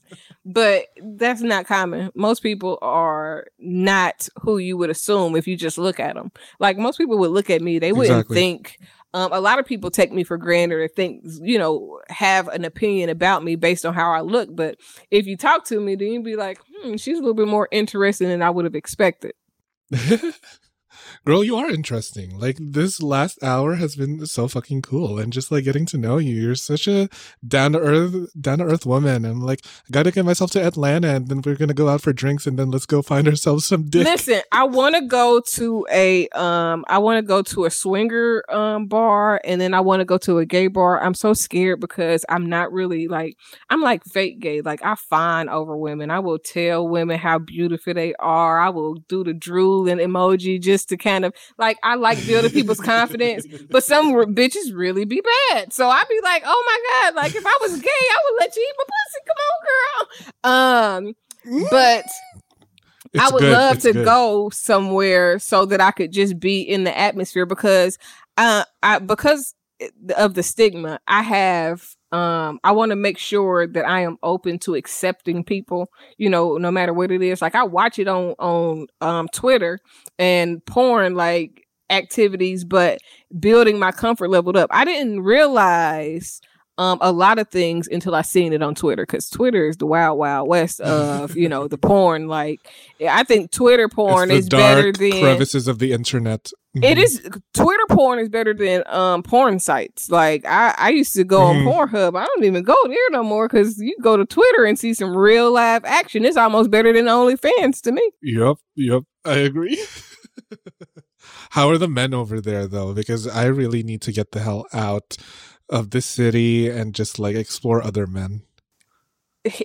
But that's not common. Most people are not who you would assume if you just look at them. Like most people would look at me, they wouldn't exactly. think. Um, a lot of people take me for granted or think, you know, have an opinion about me based on how I look. But if you talk to me, then you'd be like, hmm, she's a little bit more interesting than I would have expected. girl, you are interesting. Like this last hour has been so fucking cool, and just like getting to know you. You're such a down to earth, down to earth woman, and like I got to get myself to Atlanta, and then we're gonna go out for drinks, and then let's go find ourselves some dick. Listen, I want to go to a um, I want to go to a swinger um bar, and then I want to go to a gay bar. I'm so scared because I'm not really like I'm like fake gay. Like I find over women. I will tell women how beautiful they are. I will do the drooling emoji just to kind of like I like building people's confidence, but some bitches really be bad. So I'd be like, oh my god, like if I was gay, I would let you eat my pussy. Come on, girl. Um, but. It's I would good. love it's to good. go somewhere so that I could just be in the atmosphere because uh I because of the stigma I have um i want to make sure that i am open to accepting people you know no matter what it is. Like i watch it on on um twitter and porn like activities but building my comfort leveled up. I didn't realize um, a lot of things until I seen it on Twitter because Twitter is the wild wild west of you know the porn. Like I think Twitter porn is better than crevices of the internet. Mm-hmm. It is Twitter porn is better than um porn sites. Like I, I used to go mm-hmm. on Pornhub. I don't even go there no more because you go to Twitter and see some real live action. It's almost better than OnlyFans to me. Yep, yep, I agree. How are the men over there though? Because I really need to get the hell out of this city and just like explore other men.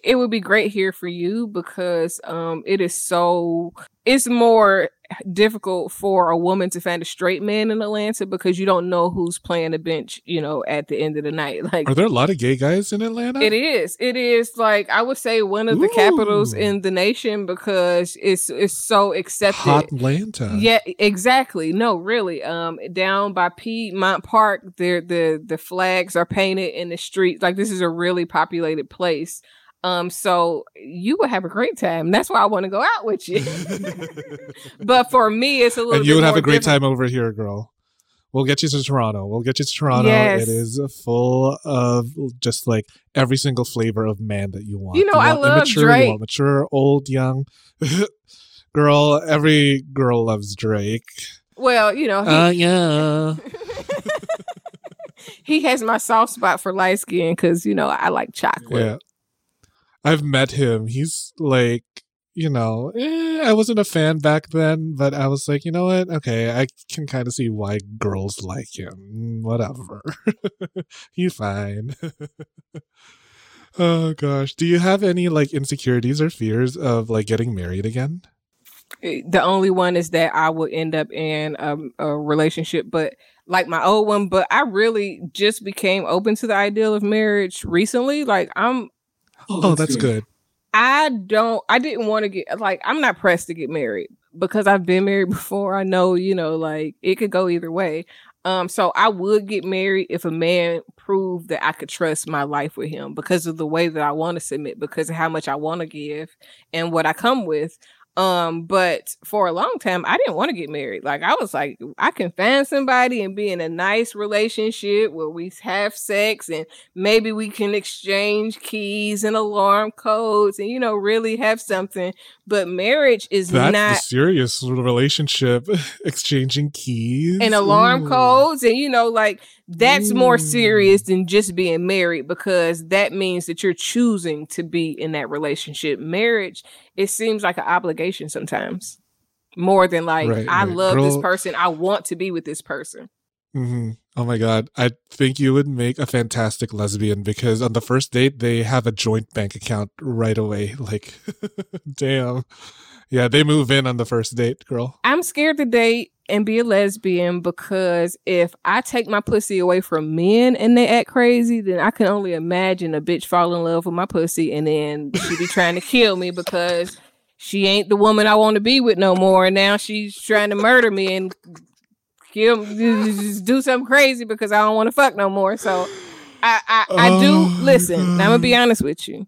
It would be great here for you because um it is so it's more difficult for a woman to find a straight man in Atlanta because you don't know who's playing the bench, you know, at the end of the night. Like Are there a lot of gay guys in Atlanta? It is. It is like I would say one of Ooh. the capitals in the nation because it's it's so accepted. Hot Atlanta. Yeah, exactly. No, really. Um down by Piedmont Park, there the the flags are painted in the streets. Like this is a really populated place. Um, so you would have a great time. That's why I want to go out with you. but for me, it's a little. And you would have a great different. time over here, girl. We'll get you to Toronto. We'll get you to Toronto. Yes. It is full of just like every single flavor of man that you want. You know, you I love immature, Drake. You want mature, old, young. girl, every girl loves Drake. Well, you know. He, uh, yeah. he has my soft spot for light skin because you know I like chocolate. Yeah. I've met him. He's like, you know, eh, I wasn't a fan back then, but I was like, you know what? Okay, I can kind of see why girls like him. Whatever. He's fine. oh gosh. Do you have any like insecurities or fears of like getting married again? Eh, the only one is that I would end up in a, a relationship, but like my old one. But I really just became open to the ideal of marriage recently. Like I'm Oh, that's, oh, that's good. good. I don't. I didn't want to get like. I'm not pressed to get married because I've been married before. I know, you know, like it could go either way. Um, so I would get married if a man proved that I could trust my life with him because of the way that I want to submit, because of how much I want to give and what I come with. Um, but for a long time, I didn't want to get married. Like I was like, I can find somebody and be in a nice relationship where we have sex and maybe we can exchange keys and alarm codes and you know really have something. But marriage is That's not serious relationship, exchanging keys and alarm Ooh. codes and you know like that's more serious than just being married because that means that you're choosing to be in that relationship marriage it seems like an obligation sometimes more than like Right, i right. love this person i want to be with this person Mm-hmm. Oh my god, I think you would make a fantastic lesbian because on the first date they have a joint bank account right away. Like, damn, yeah, they move in on the first date, girl. i'm scared to date and be a lesbian because if i take my pussy away from men and they act crazy then i can only imagine a bitch fall in love with my pussy and then she be trying to kill me because she ain't the woman I want to be with no more. And now she's trying to murder me and kill, just do something crazy because I don't want to fuck no more. So I, I, I do Oh, listen. I'm gonna be mm. honest with you.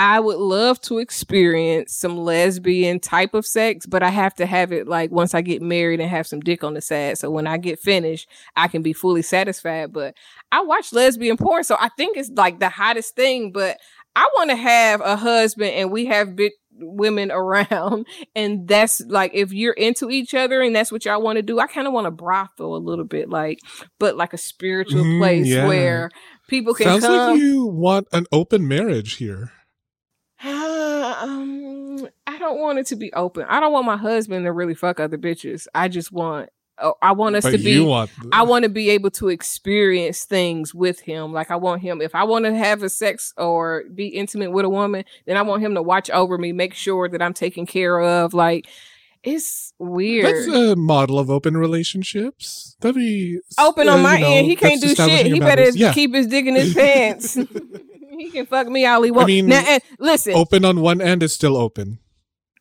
I would love to experience some lesbian type of sex, but I have to have it like once I get married and have some dick on the side. So when I get finished, I can be fully satisfied. But I watch lesbian porn, so I think it's like the hottest thing. But I want to have a husband and we have big women around. And that's like if you're into each other and that's what y'all want to do, I kind of want a brothel a little bit, like, but like a spiritual Mm, place yeah. where people can Sounds come. like you want an open marriage here. I don't want it to be open. I don't want my husband to really fuck other bitches. I just want, oh, I want us But to be. want. I want to be able to experience things with him. Like I want him, if I want to have a sex or be intimate with a woman, then I want him to watch over me, make sure that I'm taken care of. Like it's weird. That's a model of open relationships. That'd be Open uh, on my you know, end, he can't do shit. He better yeah. keep his dick in his pants. he can fuck me all he wants. mean, now, and listen, Open on one end is still open.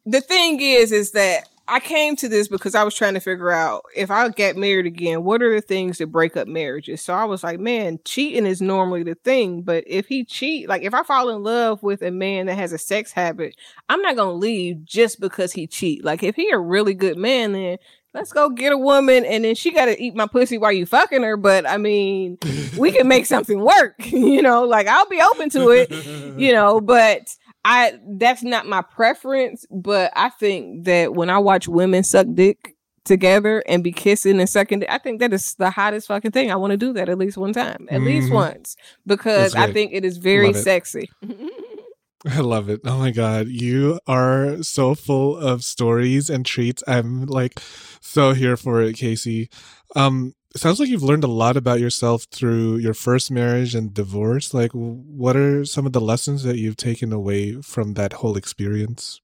The thing is, is that I came to this because I was trying to figure out if I get married again, what are the things that break up marriages? So I was like, man, cheating is normally the thing, but if he cheat, like if I fall in love with a man that has a sex habit, I'm not gonna leave just because he cheat. Like if he a really good man, then let's go get a woman and then she gotta eat my pussy while you fucking her. But I mean, we can make something work, you know, like I'll be open to it, you know, but I that's not my preference, but I think that when I watch women suck dick together and be kissing and sucking dick, I think that is the hottest fucking thing. I want to do that at least one time, at least Mhm. once, because I think it is very Love sexy. I love it. Oh my god, you are so full of stories and treats. I'm like so here for it, Casey. Um sounds like you've learned a lot about yourself through your first marriage and divorce. Like what are some of the lessons that you've taken away from that whole experience?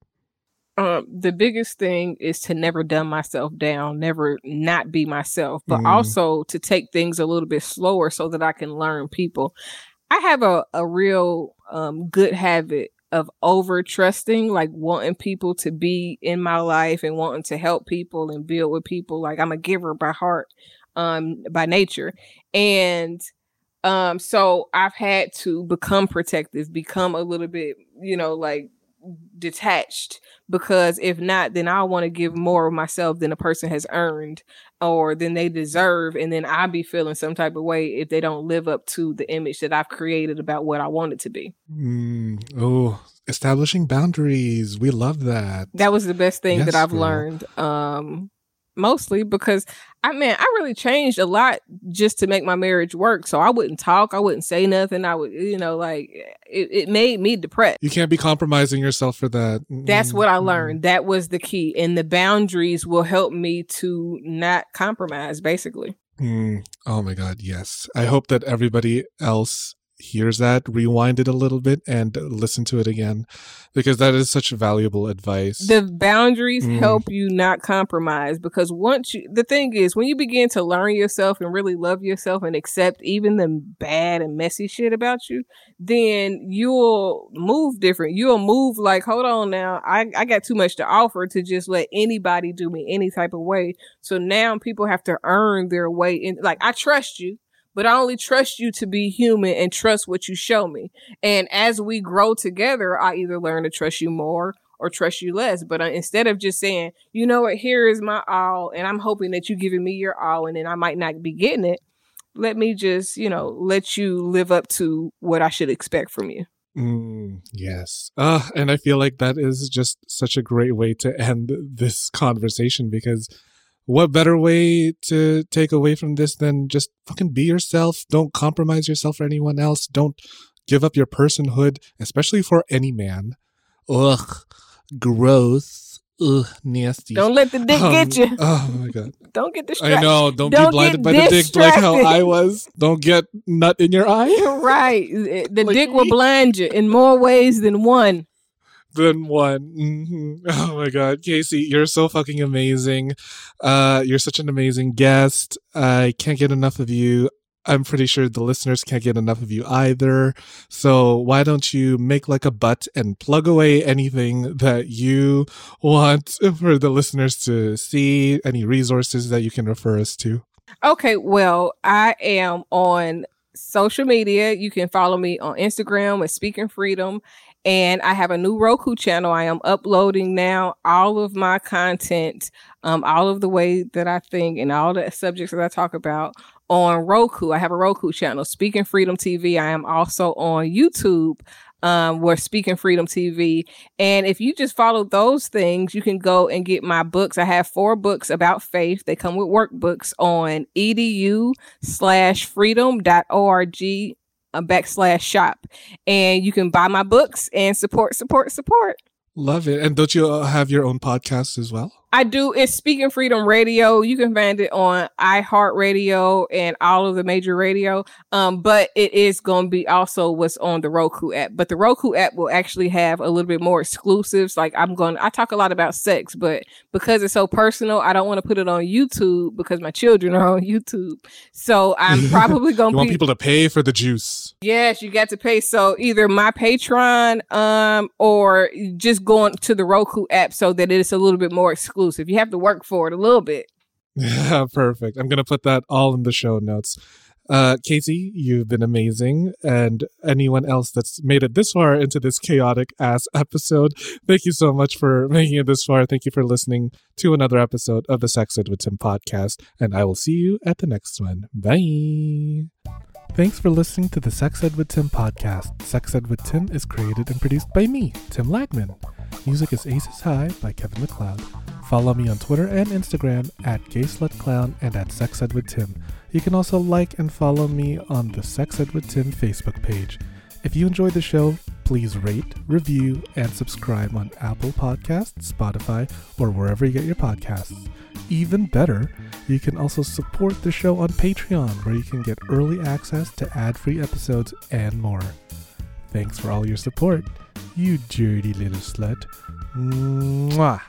um, the biggest thing is to never dumb myself down, never not be myself, but Mm. also to take things a little bit slower so that I can learn people. I have a, a real um, good habit of over trusting, like wanting people to be in my life and wanting to help people and build with people. Like I'm a giver by heart, um, by nature. And um, so I've had to become protective, become a little bit, you know, like detached because if not then i want to give more of myself than a person has earned or than they deserve and then i'll be feeling some type of way if they don't live up to the image that i've created about what i want it to be Mm, oh, establishing boundaries. We love that. that was the best thing that i've girl. learned um mostly because i mean i really changed a lot just to make my marriage work so i wouldn't talk i wouldn't say nothing i would you know like it, it made me depressed You can't be compromising yourself for that. That's Mm, what I learned. That was the key. And the boundaries will help me to not compromise, basically. Mm, oh my God, yes. I hope that everybody else hears that, rewind it a little bit, and listen to it again because that is such valuable advice. The boundaries Mm. help you not compromise because once you, the thing is, when you begin to learn yourself and really love yourself and accept even the bad and messy shit about you, then you'll move different. You'll move like, hold on now, I, I got too much to offer to just let anybody do me any type of way. So now people have to earn their way in. Like, I trust you. But I only trust you to be human and trust what you show me. And as we grow together, I either learn to trust you more or trust you less. But uh, instead of just saying, you know what, here is my all, and I'm hoping that you're giving me your all, and then I might not be getting it. Let me just, you know, let you live up to what I should expect from you. Mm, yes. Uh, and I feel like that is just such a great way to end this conversation because what better way to take away from this than just fucking be yourself? Don't compromise yourself for anyone else. Don't give up your personhood, especially for any man. Ugh, gross. Ugh, nasty. Don't let the dick um, get you. Oh my god. Don't get distracted. I know. Don't, don't be blinded by the dick like how I was. Don't get nut in your eye. right. The like dick will blind you in more ways than one. Than one. Mm-hmm. Oh my god, Casey, you're so fucking amazing. Uh, you're such an amazing guest. I can't get enough of you. I'm pretty sure the listeners can't get enough of you either. So why don't you make like a butt and plug away anything that you want for the listeners to see, any resources that you can refer us to? Okay, well, I am on social media. You can follow me on Instagram at Speaking Freedom. And I have a new Roku channel. I am uploading now all of my content, um, all of the way that I think and all the subjects that I talk about on Roku. I have a Roku channel, Speaking Freedom TV. I am also on YouTube. Um, we're Speaking Freedom TV. And if you just follow those things, you can go and get my books. I have four books about faith. They come with workbooks on edu slash freedom.org a backslash shop. And you can buy my books and support, support, support. Love it. And don't you uh, have your own podcast as well? I do. It's Speaking Freedom Radio. You can find it on iHeartRadio and all of the major radio. Um, but it is going to be also what's on the Roku app. But the Roku app will actually have a little bit more exclusives. Like I'm going, I talk a lot about sex, but because it's so personal, I don't want to put it on YouTube because my children are on YouTube. So I'm probably going to want people to pay for the juice. Yes, you got to pay. So either my Patreon, um, or just going to the Roku app so that it's a little bit more exclusive exclusive. You have to work for it a little bit. Yeah, perfect. I'm gonna put that all in the show notes. Uh, Casey, you've been amazing, and anyone else that's made it this far into this chaotic ass episode, thank you so much for making it this far. Thank you for listening to another episode of the Sex Ed with Tim podcast, and I will see you at the next one. Bye. Thanks for listening to the Sex Ed with Tim podcast. Sex Ed with Tim is created and produced by me, Tim Lagman. Music is Aces High by Kevin MacLeod. Follow me on Twitter and Instagram at GaySlutClown and at Sex Ed with Tim. You can also like and follow me on the Sex Ed with Tim Facebook page. If you enjoyed the show, please rate, review, and subscribe on Apple Podcasts, Spotify, or wherever you get your podcasts. Even better, you can also support the show on Patreon, where you can get early access to ad free episodes and more. Thanks for all your support, you dirty little slut. Mwah.